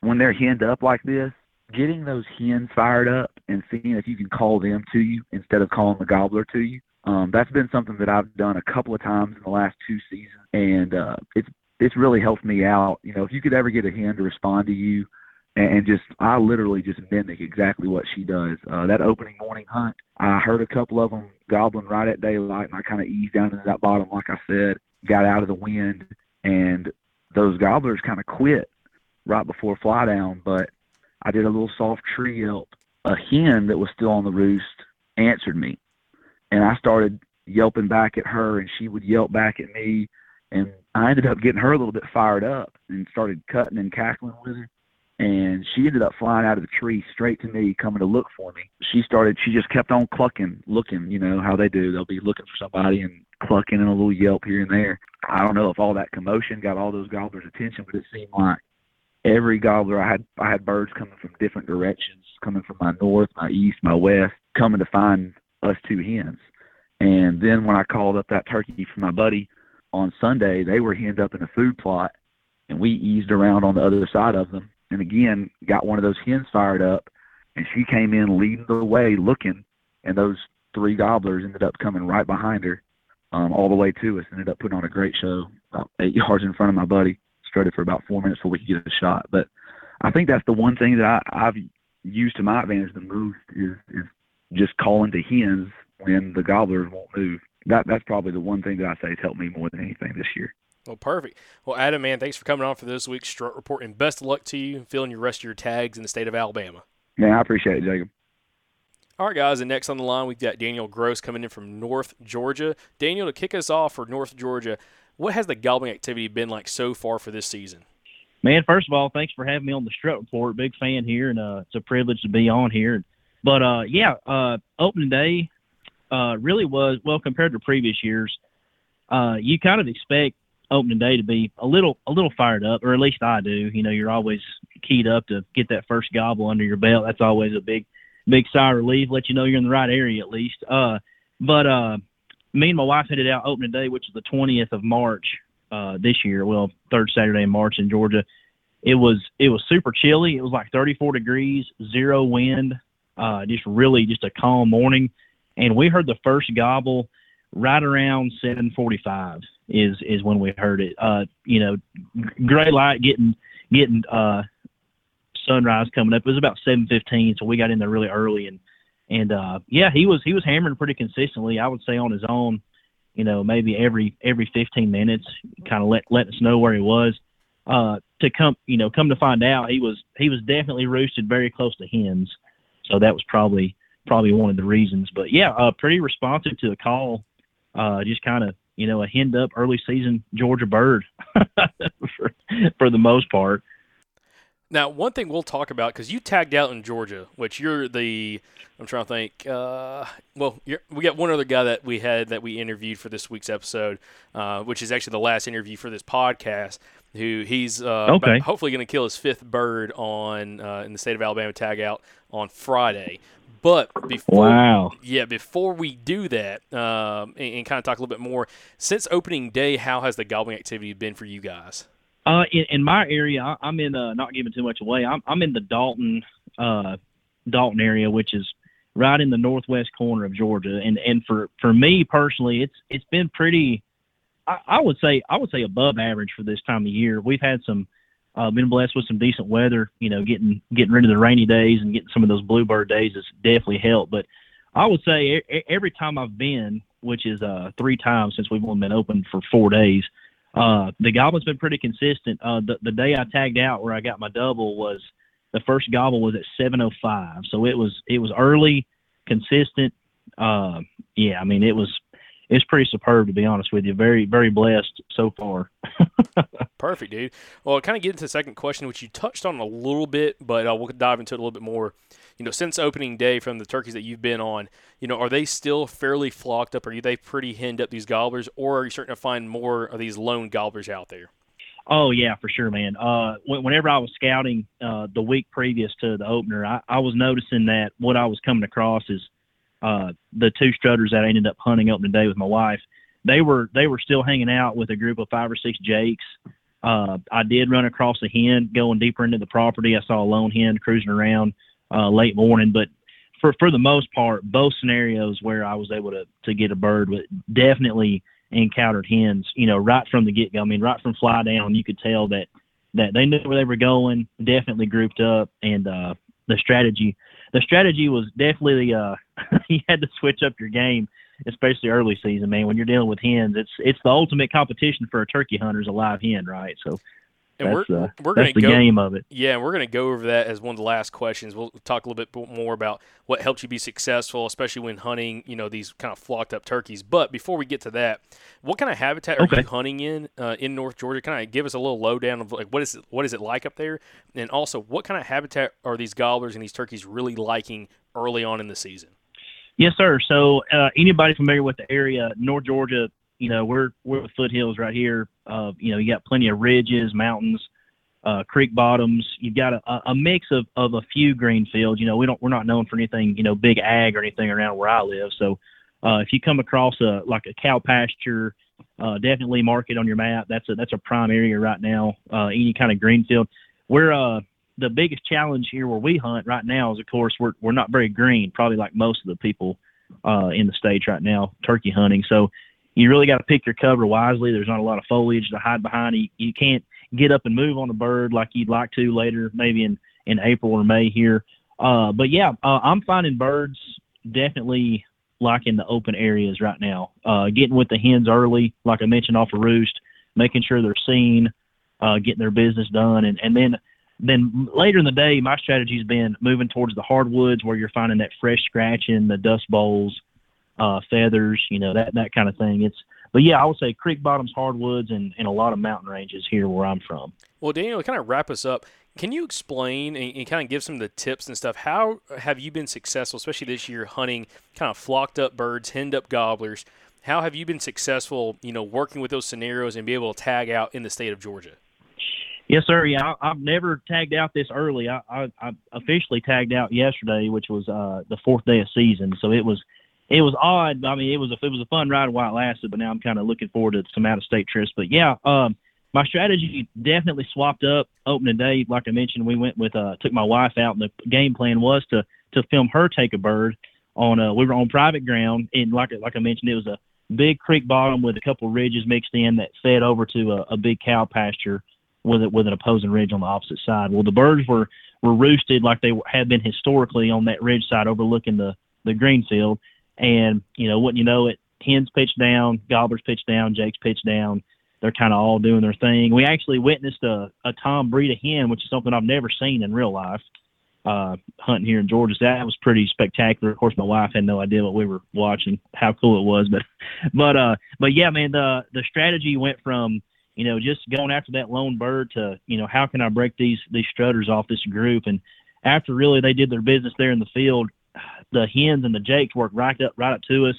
S10: when they're henned up like this, getting those hens fired up and seeing if you can call them to you instead of calling the gobbler to you. Um, that's been something that I've done a couple of times in the last two seasons, and uh, it's it's really helped me out. You know, if you could ever get a hen to respond to you, and, just I literally just mimic exactly what she does. Uh, that opening morning hunt, I heard a couple of them gobbling right at daylight, and I kind of eased down into that bottom, like I said, got out of the wind, and those gobblers kind of quit right before fly down, but I did a little soft tree yelp. A hen that was still on the roost answered me, and I started yelping back at her, and she would yelp back at me, and I ended up getting her a little bit fired up and started cutting and cackling with her. And she ended up flying out of the tree straight to me, coming to look for me. She started. She just kept on clucking, looking. You know how they do. They'll be looking for somebody and clucking and a little yelp here and there. I don't know if all that commotion got all those gobblers' attention, but it seemed like every gobbler I had I had birds coming from different directions, coming from my north, my east, my west, coming to find us two hens. And then when I called up that turkey for my buddy on Sunday, they were henned up in a food plot, and we eased around on the other side of them. And again, got one of those hens fired up, and she came in leading the way, looking, and those three gobblers ended up coming right behind her, um, all the way to us. Ended up putting on a great show, about eight *laughs* yards in front of my buddy. Strutted for about four minutes before we could get a shot. But I think that's the one thing that I, I've used to my advantage the most is is just calling to hens when the gobblers won't move. That that's probably the one thing that I say has helped me more than anything this year.
S4: Well, perfect. Well, Adam, man, thanks for coming on for this week's Strut Report, and best of luck to you in filling your rest of your tags in the state of Alabama.
S10: Yeah, I appreciate it, Jacob.
S4: All right, guys, and next on the line, we've got Daniel Gross coming in from North Georgia. Daniel, to kick us off for North Georgia, what has the gobbling activity been like so far for this season?
S11: Man, first of all, thanks for having me on the Strut Report. Big fan here, and uh, it's a privilege to be on here. But uh, yeah, uh, opening day uh, really was well compared to previous years. Uh, you kind of expect opening day to be a little a little fired up, or at least I do. You know, you're always keyed up to get that first gobble under your belt. That's always a big big sigh of relief, let you know you're in the right area at least. Uh, but uh, me and my wife headed out opening day, which is the 20th of March uh, this year. Well, third Saturday in March in Georgia. It was it was super chilly. It was like 34 degrees, zero wind, uh, just really just a calm morning. And we heard the first gobble right around 7:45 is is when we heard it. Uh, you know, gray light getting getting uh, sunrise coming up. It was about 7:15, so we got in there really early and and uh, yeah, he was he was hammering pretty consistently. I would say on his own, you know, maybe every every 15 minutes, kind of let let us know where he was. Uh, to come, you know, come to find out, he was he was definitely roosted very close to hens, so that was probably probably one of the reasons. But yeah, uh, pretty responsive to the call. Uh, just kind of you know a henned up early season Georgia bird *laughs* for for the most part.
S4: Now, one thing we'll talk about because you tagged out in Georgia, which you're the I'm trying to think. Uh, well, you're, we got one other guy that we had that we interviewed for this week's episode, uh, which is actually the last interview for this podcast. Who he's uh,
S11: Okay.
S4: hopefully going to kill his fifth bird on uh, in the state of Alabama tag out on Friday. But before
S11: Wow.
S4: yeah, before we do that, um, and, and kind of talk a little bit more, since opening day, how has the gobbling activity been for you guys?
S11: Uh, in, in my area, I, I'm in uh, not giving too much away. I'm I'm in the Dalton, uh, Dalton area, which is right in the northwest corner of Georgia. And and for for me personally, it's it's been pretty. I, I would say I would say above average for this time of year. We've had some, uh, been blessed with some decent weather. You know, getting getting rid of the rainy days and getting some of those bluebird days has definitely helped. But I would say every time I've been, which is uh three times since we've only been open for four days, uh, the gobbling's been pretty consistent. Uh, the, the day I tagged out where I got my double was the first gobble was at 7:05, so it was it was early, consistent. Uh, yeah, I mean it was it's pretty superb to be honest with you. Very very blessed so far. *laughs*
S4: Perfect, dude. Well, kind of get into the second question, which you touched on a little bit, but uh, we'll dive into it a little bit more. You know, since opening day, from the turkeys that you've been on, you know, are they still fairly flocked up? Are they pretty henned up these gobblers, or are you starting to find more of these lone gobblers out there?
S11: Oh yeah, for sure, man. Uh, whenever I was scouting uh, the week previous to the opener, I, I was noticing that what I was coming across is uh, the two strutters that I ended up hunting opening day with my wife. They were they were still hanging out with a group of five or six jakes. Uh, I did run across a hen going deeper into the property. I saw a lone hen cruising around uh, late morning, but for for the most part, both scenarios where I was able to to get a bird, but definitely encountered hens. You know, right from the get go. I mean, right from fly down, you could tell that that they knew where they were going. Definitely grouped up, and uh, the strategy the strategy was definitely uh, *laughs* you had to switch up your game, especially early season, man. When you're dealing with hens, it's it's the ultimate competition for a turkey hunter is a live hen, right? So
S4: And
S11: that's
S4: we're
S11: uh,
S4: we're
S11: that's
S4: gonna
S11: the
S4: go,
S11: game of it.
S4: Yeah, and we're going to go over that as one of the last questions. We'll talk a little bit more about what helped you be successful, especially when hunting, you know, these kind of flocked up turkeys. But before we get to that, what kind of habitat are you hunting in uh, in North Georgia? Kind of give us a little lowdown of like what is it, what is it like up there, and also what kind of habitat are these gobblers and these turkeys really liking early on in the season?
S11: Yes, sir. So uh, anybody familiar with the area, North Georgia, you know, we're we're the foothills right here. Uh, you know, you got plenty of ridges, mountains, uh, creek bottoms. You've got a, a mix of, of a few green fields. You know, we don't we're not known for anything, you know, big ag or anything around where I live. So uh, if you come across a like a cow pasture, uh, definitely mark it on your map. That's a that's a prime area right now. Uh, any kind of green field. We're uh, the biggest challenge here where we hunt right now is of course we're we're not very green, probably like most of the people in the states right now turkey hunting. So you really got to pick your cover wisely. There's not a lot of foliage to hide behind. You, you can't get up and move on the bird like you'd like to later, maybe in in April or May here. Uh, but yeah, uh, I'm finding birds definitely like in the open areas right now. Uh, getting with the hens early, like I mentioned, off a roost, making sure they're seen, uh, getting their business done, and and then then later in the day, my strategy has been moving towards the hardwoods where you're finding that fresh scratching, the dust bowls, uh, feathers, you know that that kind of thing. It's but yeah, I would say creek bottoms, hardwoods, and and a lot of mountain ranges here where I'm from.
S4: Well, Daniel, to kind of wrap us up, can you explain and, and kind of give some of the tips and stuff? How have you been successful, especially this year, hunting kind of flocked up birds, henned up gobblers? How have you been successful, you know, working with those scenarios and be able to tag out in the state of Georgia?
S11: Yes, sir. Yeah, I, I've never tagged out this early. I, I, I officially tagged out yesterday, which was uh, the fourth day of season. So it was it was odd. I mean, it was a it was a fun ride while it lasted, but now I'm kind of looking forward to some out of state trips. But yeah, um, my strategy definitely swapped up opening day. Like I mentioned, we went with uh, took my wife out, and the game plan was to to film her take a bird on. Uh, we were on private ground, and like like I mentioned, it was a big creek bottom with a couple ridges mixed in that fed over to a, a big cow pasture with it with an opposing ridge on the opposite side. Well, the birds were were roosted like they had been historically on that ridge side overlooking the the green field. And you know, wouldn't you know it? Hens pitched down, gobblers pitched down, jakes pitched down. They're kind of all doing their thing. We actually witnessed a, a tom breed a hen, which is something I've never seen in real life. Uh, hunting here in Georgia, that was pretty spectacular. Of course, my wife had no idea what we were watching, how cool it was, but, *laughs* but, uh, but yeah, man, the the strategy went from you know, just going after that lone bird to, you know, how can I break these these strutters off this group? And after really they did their business there in the field, the hens and the jakes worked right up right up to us,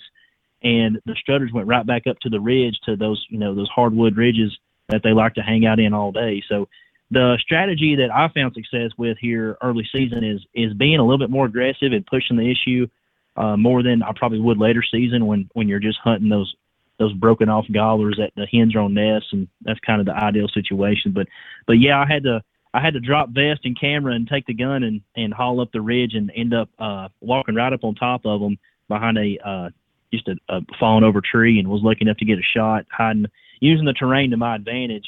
S11: and the strutters went right back up to the ridge to those you know those hardwood ridges that they like to hang out in all day. So the strategy that I found success with here early season is is being a little bit more aggressive and pushing the issue uh, more than I probably would later season when when you're just hunting those those broken off gobblers at the hens are on nests, and that's kind of the ideal situation. But but yeah, I had to I had to drop vest and camera and take the gun and and haul up the ridge and end up uh, walking right up on top of them behind a uh, just a, a fallen over tree and was lucky enough to get a shot hiding using the terrain to my advantage.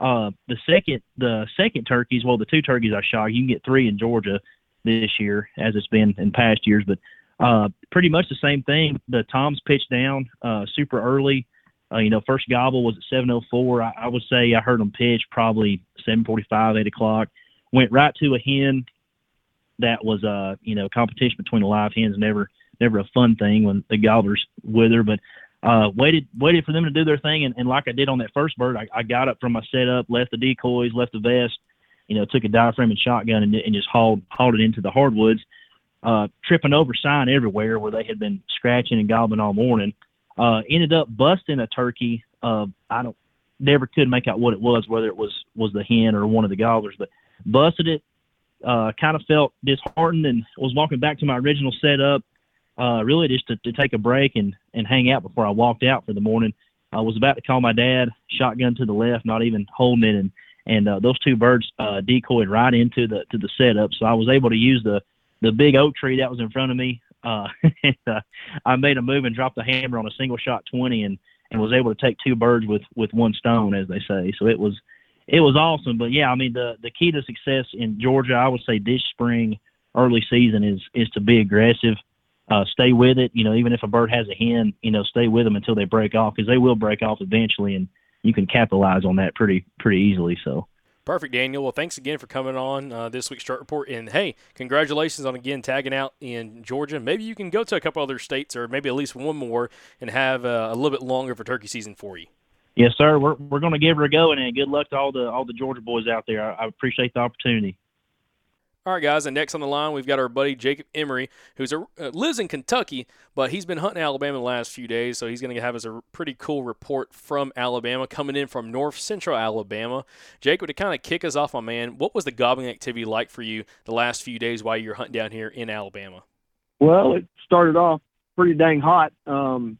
S11: Uh, the second the second turkeys, well, the two turkeys I shot, you can get three in Georgia this year as it's been in past years, but uh, pretty much the same thing. The toms pitched down uh, super early. Uh, you know, first gobble was at 7:04. I, I would say I heard them pitch probably 7:45, 8 o'clock. Went right to a hen. That was uh, you know, competition between the live hens. Never, never a fun thing when the gobblers wither. But uh, waited, waited for them to do their thing, and, and like I did on that first bird, I, I got up from my setup, left the decoys, left the vest, you know, took a diaphragm and shotgun and, and just hauled hauled it into the hardwoods uh, tripping over sign everywhere where they had been scratching and gobbling all morning. Uh, ended up busting a turkey. Uh, I don't never could make out what it was, whether it was was the hen or one of the gobblers, but busted it. Uh, kind of felt disheartened and was walking back to my original setup. Uh, really just to, to take a break and and hang out before I walked out for the morning. I was about to call my dad, shotgun to the left, not even holding it, and and uh, those two birds uh, decoyed right into the to the setup. So I was able to use the the big oak tree that was in front of me. Uh, *laughs* and, uh, I made a move and dropped the hammer on a single shot 20 and, and was able to take two birds with, with one stone, as they say. So it was, it was awesome. But yeah, I mean, the, the key to success in Georgia, I would say this spring, early season is, is to be aggressive. Uh, stay with it. You know, even if a bird has a hen, you know, stay with them until they break off because they will break off eventually, and you can capitalize on that pretty pretty easily. So.
S4: Perfect, Daniel. Well, thanks again for coming on uh, this week's Strut Report. And hey, congratulations on again tagging out in Georgia. Maybe you can go to a couple other states or maybe at least one more and have uh, a little bit longer for turkey season for you.
S11: Yes, sir. We're, we're going to give her a go, and uh, good luck to all the all the Georgia boys out there. I, I appreciate the opportunity.
S4: All right, guys, and next on the line, we've got our buddy Jacob Emery, who's a, uh, lives in Kentucky, but he's been hunting Alabama the last few days, so he's going to have us a pretty cool report from Alabama, coming in from north central Alabama. Jacob, to kind of kick us off, my man, what was the gobbling activity like for you the last few days while you were hunting down here in Alabama?
S12: Well, it started off pretty dang hot. Um,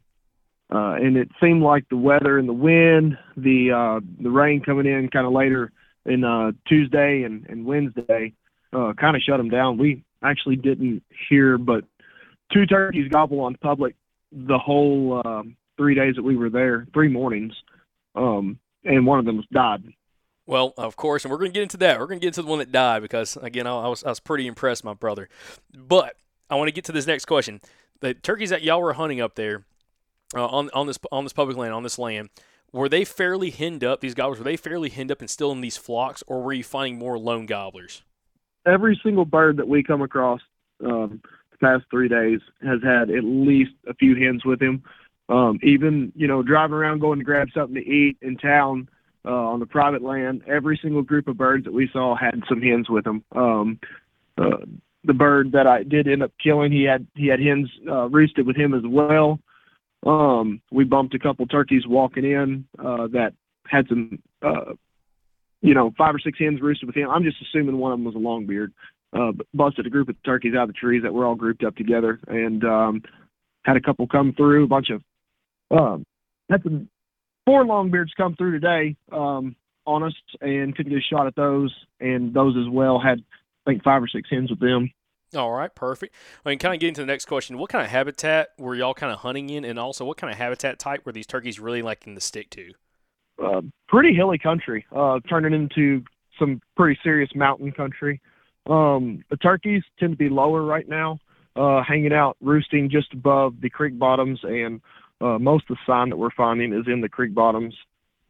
S12: uh, and it seemed like the weather and the wind, the uh, the rain coming in kind of later in uh, Tuesday and, and Wednesday, uh, kind of shut them down. We actually didn't hear but two turkeys gobble on public the whole um three days that we were there, three mornings, um, and one of them died.
S4: Well, of course, and we're going to get into that. We're going to get into the one that died because, again, I was, I was pretty impressed, my brother. But I want to get to this next question. The turkeys that y'all were hunting up there uh, on on this on this public land on this land were they fairly henned up? These gobblers were they fairly henned up and still in these flocks, or were you finding more lone gobblers?
S12: Every single bird that we come across um, the past three days has had at least a few hens with him. Um, even you know driving around going to grab something to eat in town uh, on the private land, every single group of birds that we saw had some hens with them. Um, uh, the bird that I did end up killing, he had he had hens uh, roosted with him as well. Um, we bumped a couple turkeys walking in uh, that had some uh, you know, five or six hens roosted with him. I'm just assuming one of them was a longbeard. Uh, busted a group of turkeys out of the trees that were all grouped up together, and um, had a couple come through. A bunch of um, had some four longbeards come through today um, on us, and couldn't get a shot at those. And those as well had, I think, five or six hens with them.
S4: All right, perfect. I mean, kind of getting to the next question. What kind of habitat were y'all kind of hunting in, and also what kind of habitat type were these turkeys really liking to stick to?
S12: Uh, pretty hilly country, uh, turning into some pretty serious mountain country. Um, the turkeys tend to be lower right now, uh, hanging out, roosting just above the creek bottoms, and uh, most of the sign that we're finding is in the creek bottoms.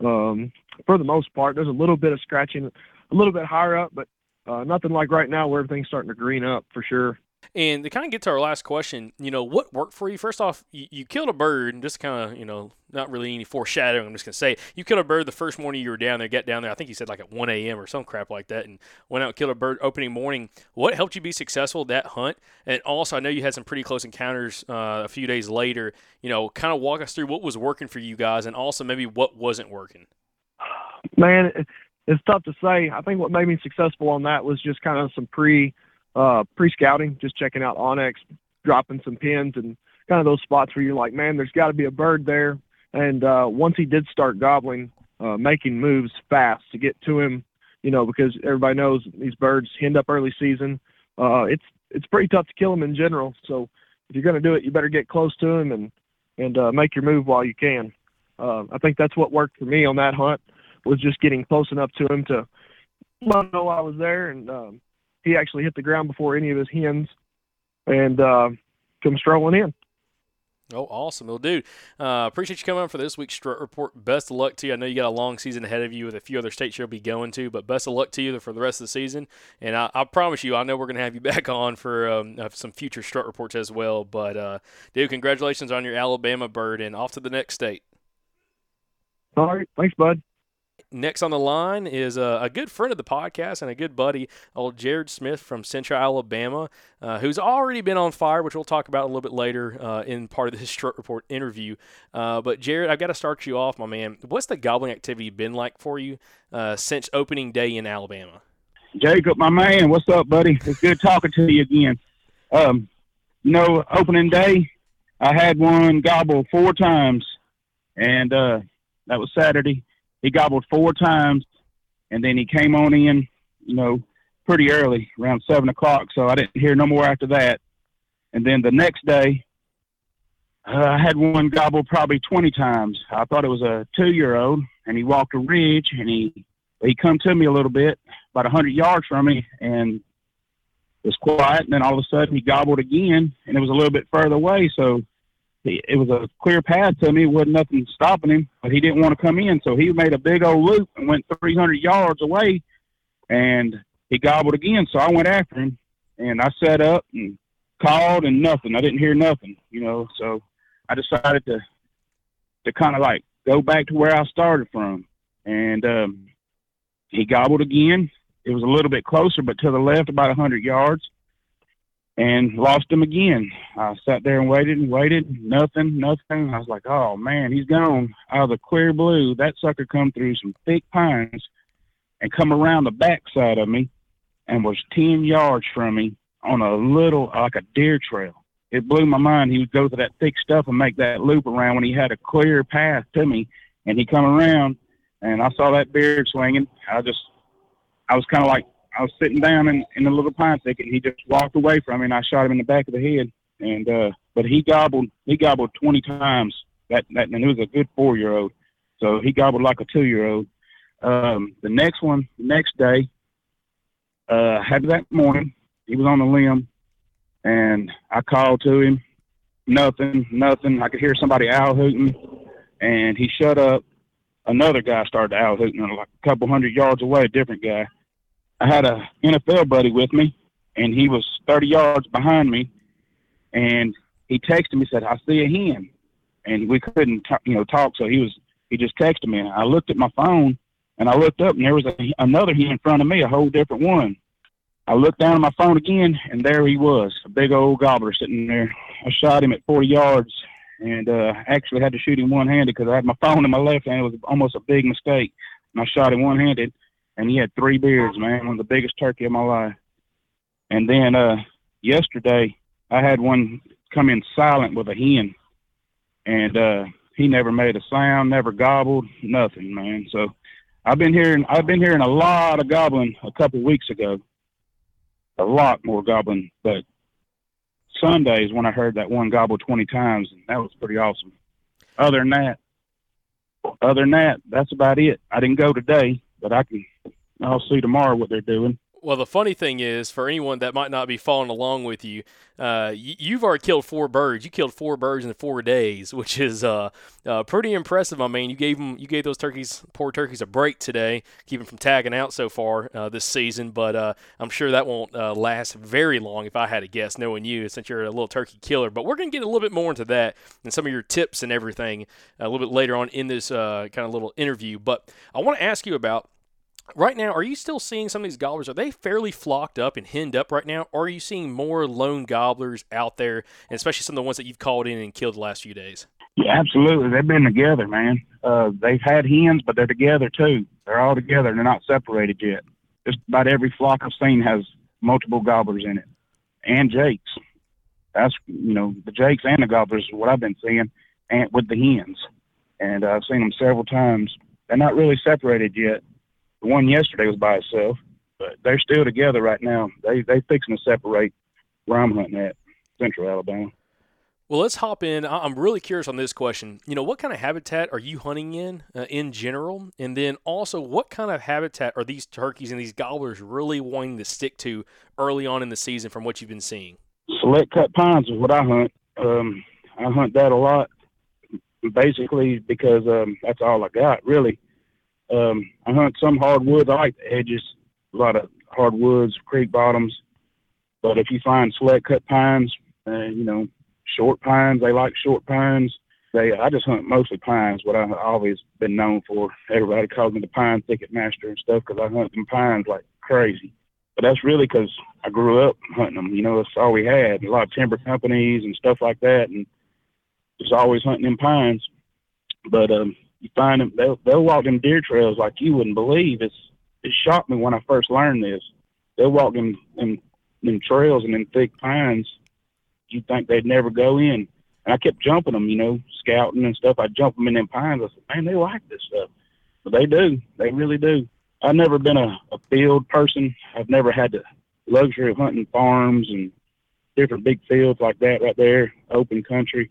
S12: Um, for the most part, there's a little bit of scratching, a little bit higher up, but uh, nothing like right now where everything's starting to green up for sure.
S4: And to kind of get to our last question, you know, what worked for you? First off, you, you killed a bird, and just kind of, you know, not really any foreshadowing. I'm just gonna say you killed a bird the first morning you were down there. Get down there. I think you said like at 1 a.m. or some crap like that, and went out and killed a bird opening morning. What helped you be successful that hunt? And also, I know you had some pretty close encounters uh, a few days later. You know, kind of walk us through what was working for you guys, and also maybe what wasn't working.
S12: Man, it's tough to say. I think what made me successful on that was just kind of some pre uh, pre scouting, just checking out onX, dropping some pins, and kind of those spots where you're like, man, there's got to be a bird there. And uh, once he did start gobbling, uh, making moves fast to get to him, you know, because everybody knows these birds end up early season. Uh, it's it's pretty tough to kill them in general. So if you're going to do it, you better get close to him and and uh, make your move while you can. Uh, I think that's what worked for me on that hunt was just getting close enough to him to let him know I was there, and um, he actually hit the ground before any of his hens, and uh, come strolling in.
S4: Oh, awesome. Well, dude, uh, appreciate you coming on for this week's Strut Report. Best of luck to you. I know you got a long season ahead of you with a few other states you'll be going to, but best of luck to you for the rest of the season. And I, I promise you, I know we're going to have you *laughs* back on for um, uh, some future Strut Reports as well. But, uh, dude, congratulations on your Alabama bird and off to the next state.
S12: All right, thanks, bud.
S4: Next on the line is a, a, good friend of the podcast and a good buddy, old Jared Smith from Central Alabama, uh, who's already been on fire, which we'll talk about a little bit later uh, in part of this *laughs* Strut Report interview. Uh, but Jared, I've got to start you off, my man. What's the gobbling activity been like for you uh, since opening day in Alabama?
S13: Jacob, my man, what's up, buddy? It's good talking to you again. Um, you know, opening day, I had one gobble four times, and uh, that was Saturday he gobbled four times, and then he came on in, you know, pretty early, around seven o'clock. So I didn't hear no more after that. And then the next day, uh, I had one gobble probably twenty times. I thought it was a two-year-old, and he walked a ridge, and he he come to me a little bit, about a hundred yards from me, and was quiet. And then all of a sudden, he gobbled again, and it was a little bit further away. So it was a clear path to me. wasn't nothing stopping him, but he didn't want to come in, so he made a big old loop and went 300 yards away, and he gobbled again. So I went after him, and I set up and called, and nothing. I didn't hear nothing, you know. So I decided to to kind of like go back to where I started from, and um, he gobbled again. It was a little bit closer, but to the left about 100 yards and lost him again. I sat there and waited and waited, nothing, nothing. I was like, oh man, he's gone out of the clear blue. That sucker come through some thick pines and come around the backside of me and was 10 yards from me on a little, like a deer trail. it blew my mind. He would go through that thick stuff and make that loop around when he had a clear path to me, and he come around, and I saw that beard swinging. I just, I was kind of like, I was sitting down in, in the little pine thicket, and he just walked away from me, and I shot him in the back of the head, and uh, but he gobbled, he gobbled 20 times. That that, and it was a good four year old, so he gobbled like a two year old. Um, the next one, the next day, uh, had that morning, he was on the limb, and I called to him. Nothing, nothing. I could hear somebody owl hooting, and he shut up. Another guy started owl hooting like a couple hundred yards away, a different guy. I had a NFL buddy with me, and he was 30 yards behind me, and he texted me said, "I see a hen," and we couldn't, t- you know, talk. So he was he just texted me. And I looked at my phone, and I looked up, and there was a, another hen in front of me, a whole different one. I looked down at my phone again, and there he was, a big old gobbler sitting there. I shot him at 40 yards, and uh, actually had to shoot him one-handed because I had my phone in my left hand. It was almost a big mistake, and I shot him one-handed, and he had three beards, man, one of the biggest turkey of my life. And then uh, yesterday, I had one come in silent with a hen, and uh, he never made a sound, never gobbled, nothing, man. So I've been hearing I've been hearing a lot of gobbling a couple weeks ago, a lot more gobbling. But Sundays when I heard that one gobble twenty times, and that was pretty awesome. Other than that, other than that, that's about it. I didn't go today, but I can I'll see tomorrow what they're doing.
S4: Well, the funny thing is, for anyone that might not be following along with you, uh, you've already killed four birds. You killed four birds in four days, *laughs* which is uh, uh, pretty impressive. I mean, you gave them, you gave those turkeys, poor turkeys, a break today, keep them from tagging out so far uh, this season. But uh, I'm sure that won't uh, last very long, if I had to guess, knowing you, since you're a little turkey killer. But we're gonna get a little bit more into that and some of your tips and everything a little bit later on in this kind of little interview. But I want to ask you about. Right now, are you still seeing some of these gobblers? Are they fairly flocked up and henned up right now? Or are you seeing more lone gobblers out there, and especially some of the ones that you've called in and killed the last few days?
S13: Yeah, absolutely. They've been together, man. Uh, they've had hens, but they're together too. They're all together. They're not separated yet. Just about every flock I've seen has multiple gobblers in it, and jakes. That's you know the jakes and the gobblers is what I've been seeing, and with the hens, and uh, I've seen them several times. They're not really separated yet. The one yesterday was by itself, but they're still together right now. They they fixing to separate where I'm hunting at, Central Alabama.
S4: Well, let's hop in. I'm really curious on this question. You know, what kind of habitat are you hunting in uh, in general? And then also, what kind of habitat are these turkeys and these gobblers really wanting to stick to early on in the season from what you've been seeing?
S13: select cut pines is what I hunt. Um, I hunt that a lot, basically because um, that's all I got really. Um, I hunt some hardwoods. I like the edges, a lot of hardwoods, creek bottoms. But if you find select cut pines, uh, you know, short pines, they like short pines. They, I just hunt mostly pines. What I've always been known for. Everybody calls me the pine thicket master and stuff because I hunt them pines like crazy. But that's really because I grew up hunting them. You know, that's all we had. A lot of timber companies and stuff like that, and just always hunting them pines. But um, you find them, they'll they'll walk them deer trails like you wouldn't believe. It's it shocked me when I first learned this. They'll walk them them, them trails and them thick pines. You think they'd never go in. And I kept jumping them, you know, scouting and stuff. I jump them in them pines. I said, man, they like this stuff. But they do. They really do. I've never been a, a field person. I've never had the luxury of hunting farms and different big fields like that right there, open country.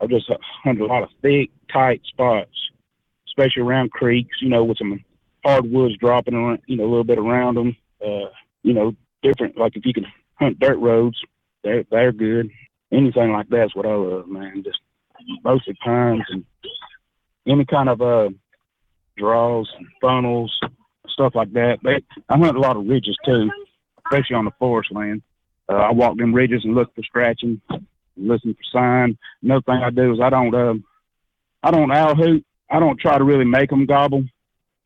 S13: I've just hunted a lot of thick, tight spots, especially around creeks, you know, with some hardwoods dropping around, you know, a little bit around them. Uh, you know, different, like if you can hunt dirt roads, they're, they're good. Anything like that's what I love, man. Just mostly pines and any kind of, uh, draws, funnels, stuff like that. They, I hunt a lot of ridges too, especially on the forest land. Uh, I walk them ridges and look for scratching, listen for sign. Another thing I do is I don't, um, I don't owl hoot. I don't try to really make them gobble.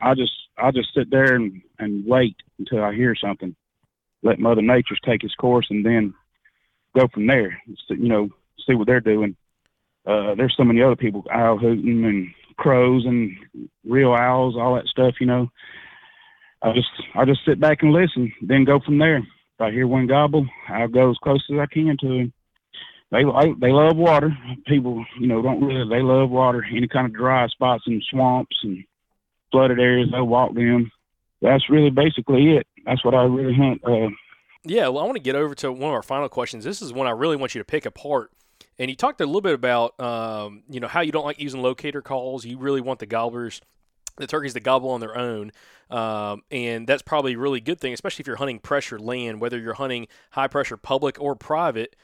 S13: I just, I just sit there and, and wait until I hear something. Let Mother Nature take its course and then go from there. You know, see what they're doing. Uh, there's so many other people owl hooting and crows and real owls, all that stuff. You know, I just I just sit back and listen, then go from there. If I hear one gobble, I'll go as close as I can to him. They like they love water. People, you know, don't really they love water. Any kind of dry spots and swamps and flooded areas, they'll walk them. That's really basically it. That's what I really hunt. Uh,
S4: Yeah, well, I want to get over to one of our final questions. This is one I really want you to pick apart. And you talked a little bit about, um, you know, how you don't like using locator calls. You really want the gobblers, the turkeys to gobble on their own. Um, and that's probably a really good thing, especially if you're hunting pressure land, whether you're hunting high pressure public or private,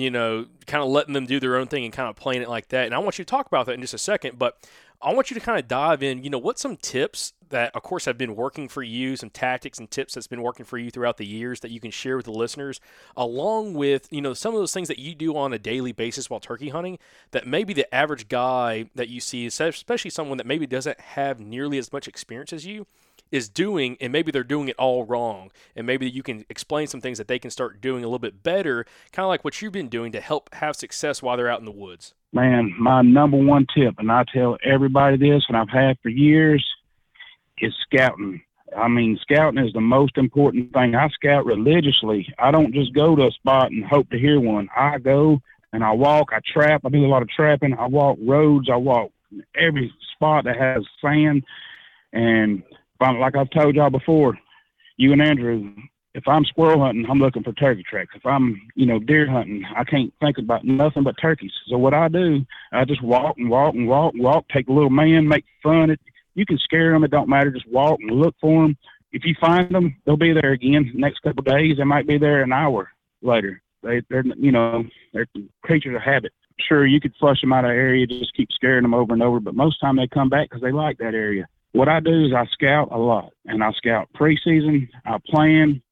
S4: you know, kind of letting them do their own thing and kind of playing it like that. And I want you to talk about that in just a second, but I want you to kind of dive in, you know, what some tips that, of course, have been working for you, some tactics and tips that's been working for you throughout the years that you can share with the listeners, along with, you know, some of those things that you do on a daily basis while turkey hunting that maybe the average guy that you see, especially someone that maybe doesn't have nearly as much experience as you, is doing, and maybe they're doing it all wrong. And maybe you can explain some things that they can start doing a little bit better, kind of like what you've been doing to help have success while they're out in the woods.
S13: man, my number one tip, and I tell everybody this, and I've had for years, is scouting. I mean, scouting is the most important thing. I scout religiously. I don't just go to a spot and hope to hear one. I go and I walk, I trap, I do a lot of trapping. I walk roads, I walk every spot that has sand. And like I've told y'all before, you and Andrew, if I'm squirrel hunting, I'm looking for turkey tracks. If I'm, you know, deer hunting, I can't think about nothing but turkeys. So what I do, I just walk and walk and walk and walk, take a little man, make fun. Of it, you can scare them. It don't matter. Just walk and look for them. If you find them, they'll be there again next couple of days. They might be there an hour later. They, they're, you know, they're creatures of habit. Sure, you could flush them out of the area, just keep scaring them over and over, but most time they come back because they like that area. What I do is I scout a lot, and I scout preseason. I plan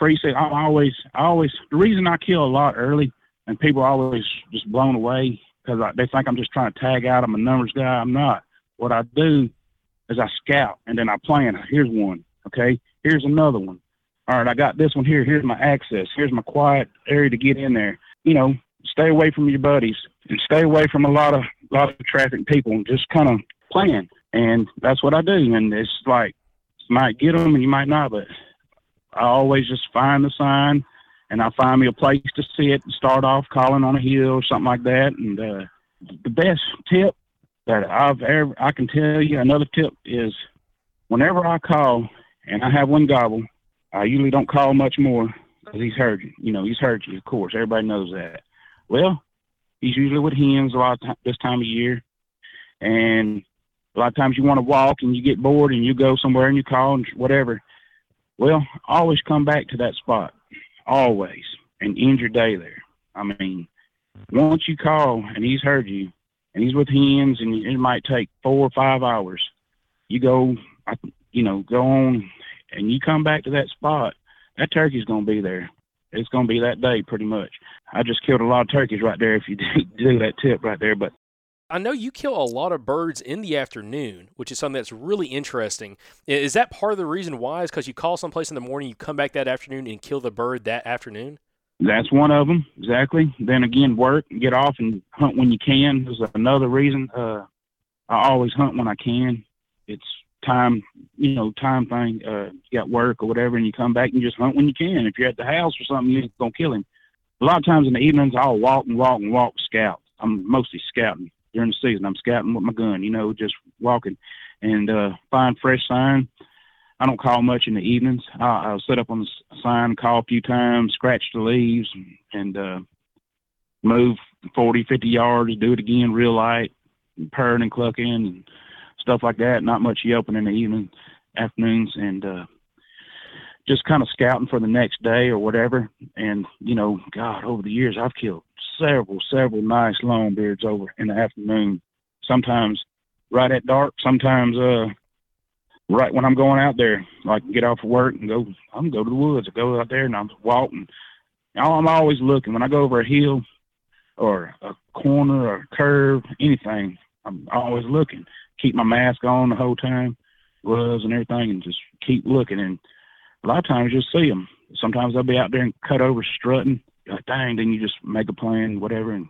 S13: preseason. I always, I always. The reason I kill a lot early, and people are always just blown away because they think I'm just trying to tag out. I'm a numbers guy. I'm not. What I do is I scout, and then I plan. Here's one. Okay. Here's another one. All right, I got this one here. Here's my access. Here's my quiet area to get in there. You know, stay away from your buddies and stay away from a lot of lot of traffic people and just kind of plan. And that's what I do. And it's like you might get them and you might not, but I always just find the sign and I find me a place to sit and start off calling on a hill or something like that. And uh, the best tip that I've ever I can tell you another tip is whenever I call and I have one gobble, I usually don't call much more because he's heard you. You know, he's heard you. Of course, everybody knows that. Well, he's usually with hens a lot this time of year, and a lot of times you want to walk and you get bored and you go somewhere and you call and whatever. Well, always come back to that spot, always, and end your day there. I mean, once you call and he's heard you, and he's with hens, and it might take four or five hours. You go, you know, go on, and you come back to that spot. That turkey's gonna be there. It's gonna be that day, pretty much. I just killed a lot of turkeys right there if you *laughs* do that tip right there, but
S4: I know you kill a lot of birds in the afternoon, which is something that's really interesting. Is that part of the reason why? Is because you call someplace in the morning, you come back that afternoon and kill the bird that afternoon?
S13: That's one of them, exactly. Then again, work, get off and hunt when you can is another reason. Uh, I always hunt when I can. It's time, you know, time thing. Uh, you got work or whatever, and you come back and just hunt when you can. If you're at the house or something, you ain't gonna kill him. A lot of times in the evenings, I'll walk and walk and walk, scout. I'm mostly scouting during the season. I'm scouting with my gun, you know, just walking and uh, find fresh sign. I don't call much in the evenings. I'll, I'll sit up on the sign, call a few times, scratch the leaves, and uh, move 40, 50 yards, do it again real light, purring and clucking and stuff like that. Not much yelping in the evening, afternoons, and uh, just kind of scouting for the next day or whatever. And, you know, God, over the years, I've killed several, several nice longbeards over in the afternoon. Sometimes right at dark, sometimes uh, right when I'm going out there, like get off of work and go, I'm gonna go to the woods. I go out there and I'm walking. I'm always looking. When I go over a hill or a corner or a curve, anything, I'm always looking. Keep my mask on the whole time, gloves and everything, and just keep looking. And a lot of times you'll see them. Sometimes they'll be out there and cut over strutting. Like, dang, then you just make a plan, whatever, and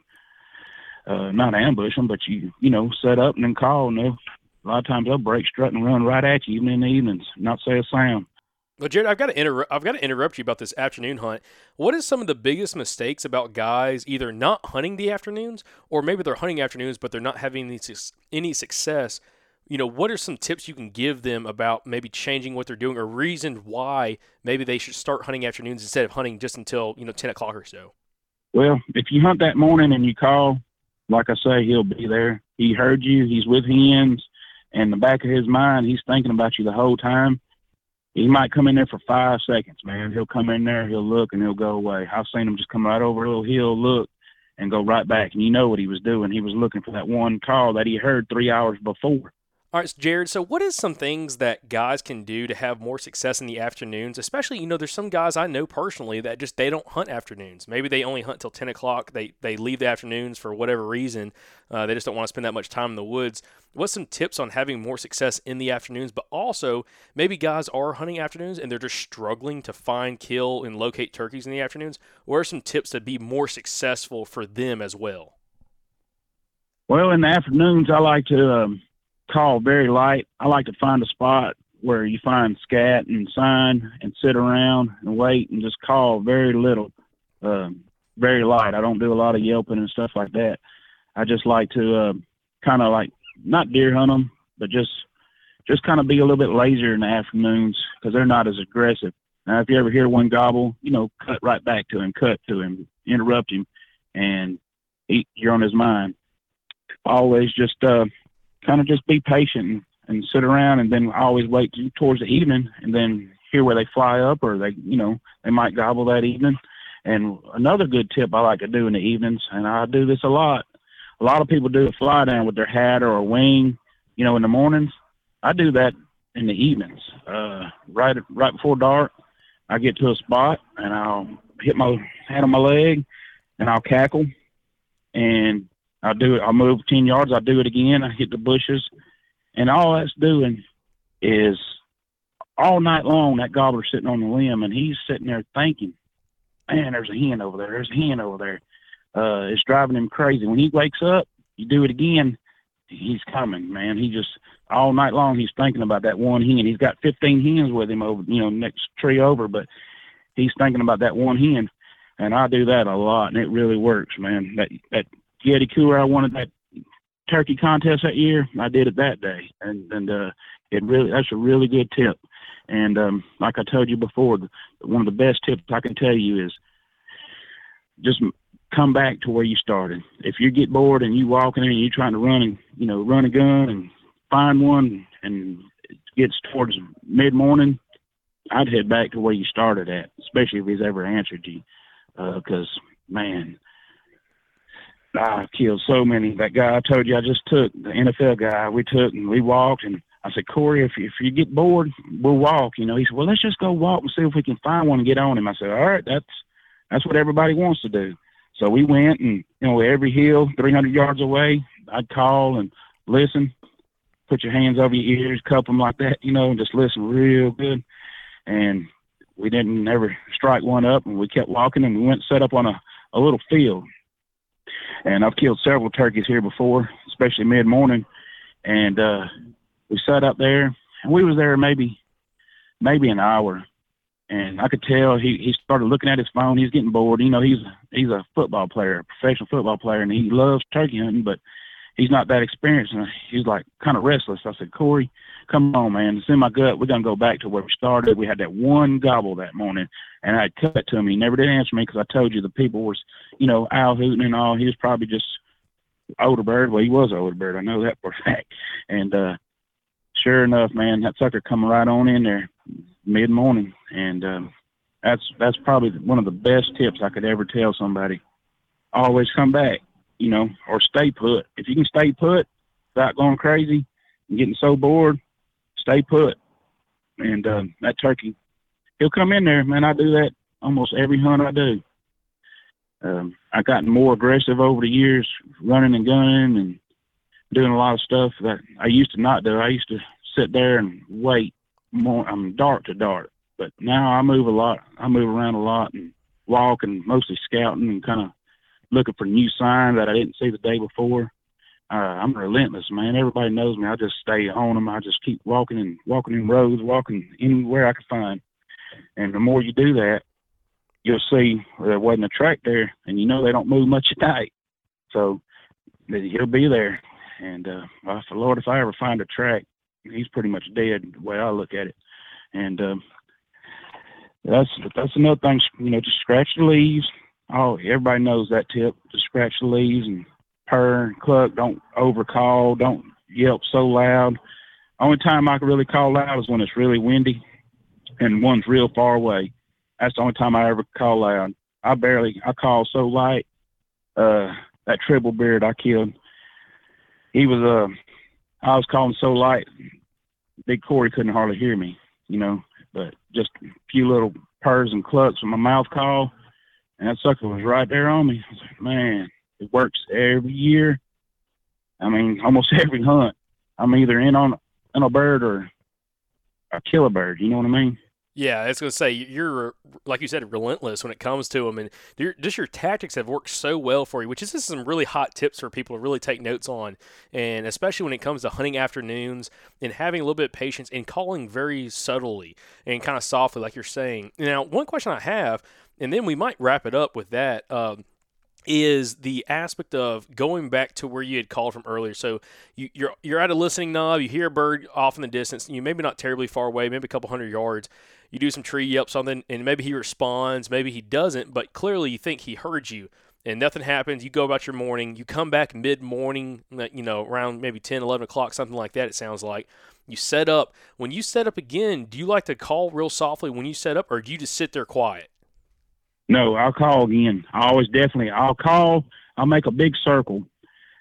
S13: uh, not ambush them, but you, you know, set up and then call. And they'll, a lot of times they'll break strut and run right at you, even in the evenings, not say a sound.
S4: Well, Jared, I've got to inter- I've got to interrupt you about this afternoon hunt. What is some of the biggest mistakes about guys either not hunting the afternoons, or maybe they're hunting afternoons but they're not having any, any success? You know, what are some tips you can give them about maybe changing what they're doing, or reasons why maybe they should start hunting afternoons instead of hunting just until you know ten o'clock or so?
S13: Well, if you hunt that morning and you call, like I say, he'll be there. He heard you. He's with hens. In the back of his mind, he's thinking about you the whole time. He might come in there for five seconds, man. He'll come in there, he'll look, and he'll go away. I've seen him just come right over a little hill, look, and go right back. And you know what he was doing. He was looking for that one call that he heard three hours before.
S4: All right, Jared. So, what is some things that guys can do to have more success in the afternoons? Especially, you know, there's some guys I know personally that just they don't hunt afternoons. Maybe they only hunt till ten o'clock. They they leave the afternoons for whatever reason. Uh, they just don't want to spend that much time in the woods. What's some tips on having more success in the afternoons? But also, maybe guys are hunting afternoons and they're just struggling to find, kill, and locate turkeys in the afternoons. What are some tips to be more successful for them as well?
S13: Well, in the afternoons, I like to um, call very light. I like to find a spot where you find scat and sign and sit around and wait and just call very little, um, very light. I don't do a lot of yelping and stuff like that. I just like to uh, kind of like not deer hunt them, but just just kind of be a little bit lazier in the afternoons because they're not as aggressive. Now, if you ever hear one gobble, you know, cut right back to him, cut to him, interrupt him, and he, you're on his mind. Always just uh, kind of just be patient and, sit around, and then I always wait to, towards the evening, and then hear where they fly up, or they, you know, they might gobble that evening. And another good tip I like to do in the evenings, and I do this a lot. A lot of people do a fly down with their hat or a wing, you know, in the mornings. I do that in the evenings, uh, right right before dark. I get to a spot and I'll hit my hat on my leg, and I'll cackle, and I'll do it. I'll move ten yards. I'll do it again. I hit the bushes, and all that's doing is all night long that gobbler's sitting on the limb, and he's sitting there thinking, "Man, there's a hen over there. There's a hen over there." Uh, it's driving him crazy. When he wakes up, you do it again. He's coming, man. He just all night long he's thinking about that one hen. He's got 15 hens with him over, you know, next tree over, but he's thinking about that one hen. And I do that a lot, and it really works, man. That that Yeti cooler I wanted that turkey contest that year, I did it that day, and and uh, it really that's a really good tip. And um, like I told you before, the, one of the best tips I can tell you is just come back to where you started. If you get bored and you walking in and you're trying to run and you know run a gun and find one and it gets towards mid morning, I'd head back to where you started at, especially if he's ever answered you, because man, I killed so many. That guy I told you I just took, the NFL guy, we took and we walked and. I said, Corey, if if you get bored, we'll walk. You know, he said, well, let's just go walk and see if we can find one and get on him. I said, all right, that's that's what everybody wants to do. So we went and, you know, every hill, 300 yards away, I'd call and listen, put your hands over your ears, cup them like that, you know, and just listen real good. And we didn't ever strike one up, and we kept walking, and we went set up on a, a little field. And I've killed several turkeys here before, especially mid morning. And uh, we sat up there, and we was there maybe maybe an hour and I could tell he he started looking at his phone. He's getting bored. You know, he's he's a football player, a professional football player, and he loves turkey hunting, but he's not that experienced. And he's like kind of restless. I said, Corey, come on, man. It's in my gut. We're gonna go back to where we started. We had that one gobble that morning, and I cut it to him. He never did answer me because I told you the people was, you know, owl hooting and all. He was probably just older bird. Well, he was older bird. I know that for a *laughs* fact. And uh, sure enough, man, that sucker come right on in there mid morning, and um, that's that's probably one of the best tips I could ever tell somebody. Always come back, you know, or stay put. If you can stay put without going crazy and getting so bored, stay put. And um, that turkey, he'll come in there, man. I do that almost every hunt I do. Um, I gotten more aggressive over the years, running and gunning and doing a lot of stuff that I used to not do. I used to sit there and wait more I'm dark to dark. But now I move a lot. I move around a lot and walk and mostly scouting and kind of looking for new signs that I didn't see the day before. Uh, I'm relentless, man. Everybody knows me. I just stay on them. I just keep walking and walking in roads, walking anywhere I can find. And the more you do that, you'll see there wasn't a track there, and you know they don't move much at night. So he'll be there. And uh, I said, Lord, if I ever find a track, he's pretty much dead the way I look at it. And um, that's that's another thing. You know, just scratch the leaves. Oh, everybody knows that tip. Just scratch the leaves and purr and cluck. Don't overcall. Don't yelp so loud. Only time I can really call loud is when it's really windy and one's real far away. That's the only time I ever call loud. I barely. I call so light. Uh, that triple beard I killed. He was uh, I was calling so light. Big Corey couldn't hardly hear me, you know. But just a few little purrs and clucks with my mouth call, and that sucker was right there on me. Like, man, it works every year. I mean, almost *laughs* every hunt. I'm either in on on a bird or I kill a bird. You know what I mean?
S4: Yeah, I was going to say you're like you said relentless when it comes to them, and just your tactics have worked so well for you, which is just some really hot tips for people to really take notes on, and especially when it comes to hunting afternoons and having a little bit of patience and calling very subtly and kind of softly, like you're saying. Now, one question I have, and then we might wrap it up with that. Um, is the aspect of going back to where you had called from earlier. So you, you're you're at a listening knob, you hear a bird off in the distance, you maybe not terribly far away, maybe a couple hundred yards. You do some tree yelp something, and maybe he responds, maybe he doesn't, but clearly you think he heard you. And nothing happens. You go about your morning. You come back mid morning, uh, you know, around maybe 10, 11 o'clock, something like that, it sounds like. You set up. When you set up again, do you like to call real softly when you set up, or do you just sit there quiet?
S13: No, I'll call again. I always definitely I'll call. I'll make a big circle.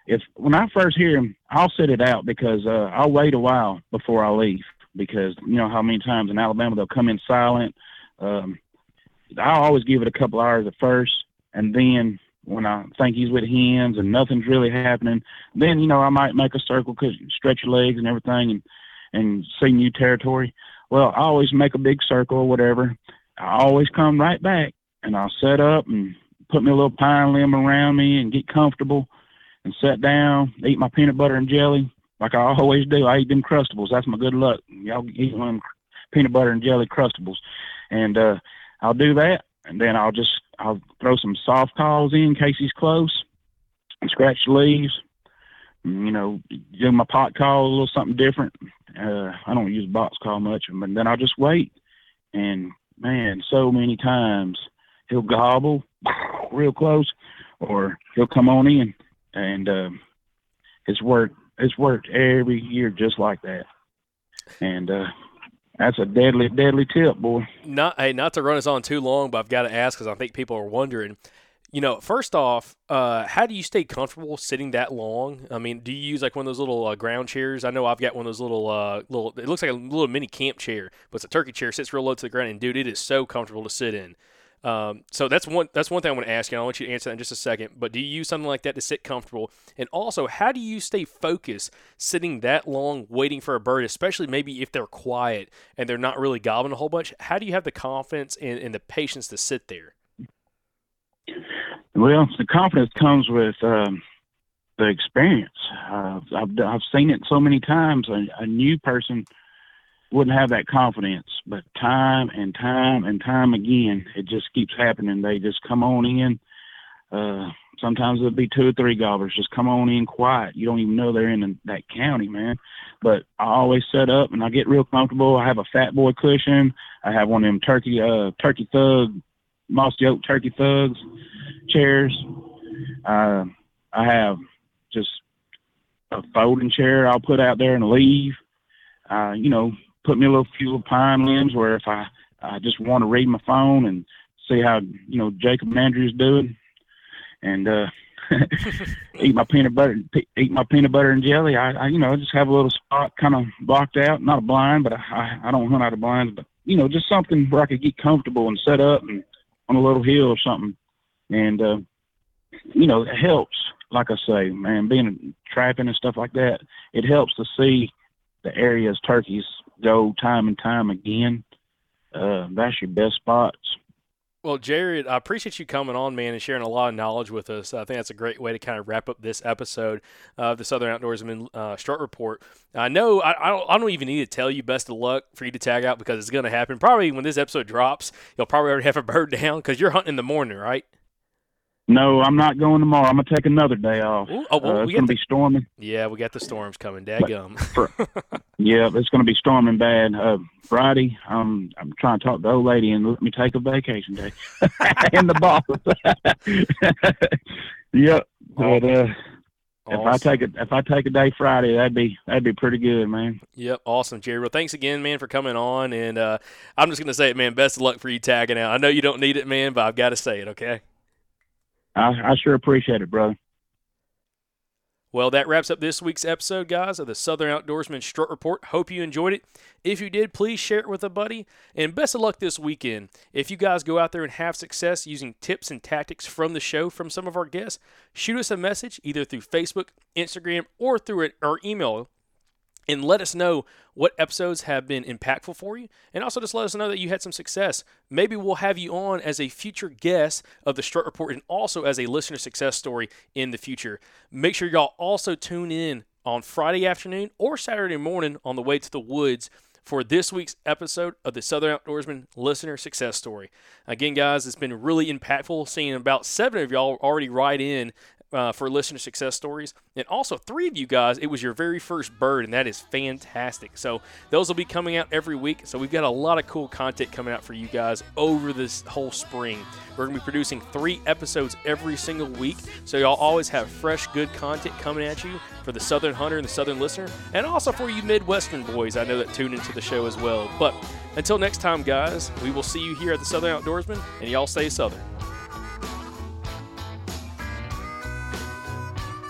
S13: If when I first hear him, I'll set it out because uh, I'll wait a while before I leave because you know how many times in Alabama they'll come in silent. Um, I'll always give it a couple hours at first, and then when I think he's with hens and nothing's really happening, then you know I might make a circle, cause stretch your legs and everything, and and see new territory. Well, I always make a big circle or whatever. I always come right back and I'll set up and put me a little pine limb around me and get comfortable and sit down, eat my peanut butter and jelly like I always do. I eat them crustables. That's my good luck. Y'all eat them peanut butter and jelly crustables, and uh, I'll do that, and then I'll just I'll throw some soft calls in, in case he's close, and scratch the leaves. You know, do my pot call a little something different. Uh, I don't use box call much, but then I'll just wait. And man, so many times he'll gobble real close, or he'll come on in, and um, it's worked. It's worked every year just like that, and uh, that's a deadly, deadly tip, boy.
S4: Not hey, not to run us on too long, but I've got to ask because I think people are wondering. You know, first off, uh, how do you stay comfortable sitting that long? I mean, do you use like one of those little uh, ground chairs? I know I've got one of those little uh, little. It looks like a little mini camp chair, but it's a turkey chair. Sits real low to the ground, and dude, it is so comfortable to sit in. Um, so that's one that's one thing I want to ask you. I want you to answer that in just a second. But do you use something like that to sit comfortable? And also, how do you stay focused sitting that long waiting for a bird, especially maybe if they're quiet and they're not really gobbling a whole bunch? How do you have the confidence and, and the patience to sit there?
S13: Well, the confidence comes with um, the experience. Uh, I've I've seen it so many times. A, a new person wouldn't have that confidence, but time and time and time again, it just keeps happening. They just come on in. Uh, sometimes it'll be two or three gobblers just come on in quiet. You don't even know they're in that county, man. But I always set up and I get real comfortable. I have a fat boy cushion. I have one of them turkey uh turkey thug mossy oak turkey thugs chairs. Uh, I have just a folding chair I'll put out there and leave. Uh, you know, put me a little few pine limbs where if I I just want to read my phone and see how you know Jacob and Andrew's doing, and uh, *laughs* eat my peanut butter eat my peanut butter and jelly. I, I you know just have a little spot kind of blocked out, not a blind, but I I, I don't hunt out of blinds, but you know just something where I could get comfortable and set up and on a little hill or something, and uh, you know it helps. Like I say, man, being trapping and stuff like that, it helps to see the areas turkeys go time and time again. Uh, that's your best spots.
S4: Well, Jared, I appreciate you coming on, man, and sharing a lot of knowledge with us. I think that's a great way to kind of wrap up this episode of the Southern Outdoorsmen uh, Report. I know I, I, don't, I don't even need to tell you best of luck for you to tag out because it's going to happen. Probably when this episode drops, you'll probably already *laughs* have a bird down because you're hunting in the morning, right?
S13: No, I'm not going tomorrow. I'm gonna take another day off.
S4: Ooh, oh, well,
S13: uh,
S4: we
S13: it's
S4: got
S13: gonna
S4: the-
S13: be storming.
S4: Yeah, we got the storms coming. Dadgum. *laughs*
S13: Yeah, it's gonna be storming bad. Uh, Friday, um, I'm trying to talk to the old lady and let me take a vacation day. *laughs* in the boss. *laughs* yep. But uh, if I take it, if I take a day Friday, that'd be that'd be pretty good, man.
S4: Yep, awesome, Jerry. Well, thanks again, man, for coming on. And uh, I'm just going to say it, man. Best of luck for you tagging out. I know you don't need it, man, but I've got to say it, okay?
S13: I, I sure appreciate it, brother.
S4: Well, that wraps up this week's episode, guys, of the Southern Outdoorsmen Strut Report. Hope you enjoyed it. If you did, please share it with a buddy. And best of luck this weekend. If you guys go out there and have success using tips and tactics from the show from some of our guests, shoot us a message either through Facebook, Instagram, or through our email and let us know what episodes have been impactful for you. And also just let us know that you had some success. Maybe we'll have you on as a future guest of the Strut Report and also as a listener success story in the future. Make sure y'all also tune in on Friday afternoon or Saturday morning on the way to the woods for this week's episode of the Southern Outdoorsmen Listener Success Story. Again, guys, it's been really impactful seeing about seven of y'all already write in uh, for listener success stories. And also, three of you guys, it was your very first bird, and that is fantastic. So, those will be coming out every week. So, we've got a lot of cool content coming out for you guys over this whole spring. We're going to be producing three episodes every single week. So, y'all always have fresh, good content coming at you for the Southern Hunter and the Southern Listener, and also for you Midwestern boys. I know that tune into the show as well. But until next time, guys, we will see you here at the Southern Outdoorsmen, and y'all stay Southern.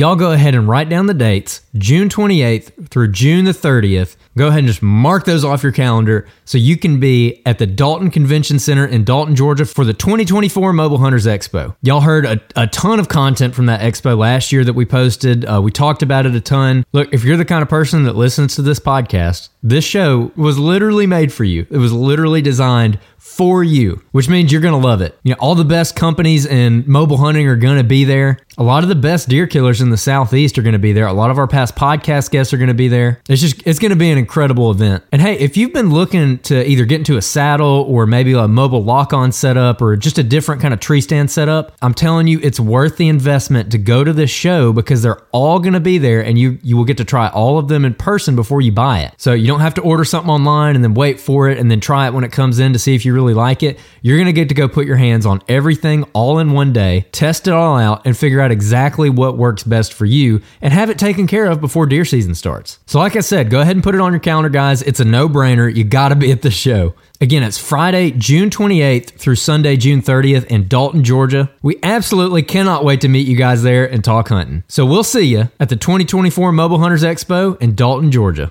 S1: Y'all go ahead and write down the dates, June 28th through June the 30th. Go ahead and just mark those off your calendar so you can be at the Dalton Convention Center in Dalton, Georgia for the 2024 Mobile Hunters Expo. Y'all heard a, a ton of content from that expo last year that we posted. Uh, we talked about it a ton. Look, if you're the kind of person that listens to this podcast, this show was literally made for you. It was literally designed for you, which means you're going to love it. You know, all the best companies in mobile hunting are going to be there. A lot of the best deer killers in the southeast are going to be there. A lot of our past podcast guests are going to be there. It's just it's going to be an incredible event. And hey, if you've been looking to either get into a saddle or maybe a mobile lock-on setup or just a different kind of tree stand setup, I'm telling you it's worth the investment to go to this show because they're all going to be there and you you will get to try all of them in person before you buy it. So you don't have to order something online and then wait for it and then try it when it comes in to see if you really like it. You're going to get to go put your hands on everything all in one day, test it all out and figure out exactly what works best for you and have it taken care of before deer season starts. So like I said, go ahead and put it on your calendar guys. It's a no-brainer. You got to be at the show. Again, it's Friday, June 28th through Sunday, June 30th in Dalton, Georgia. We absolutely cannot wait to meet you guys there and talk hunting. So we'll see you at the 2024 Mobile Hunters Expo in Dalton, Georgia.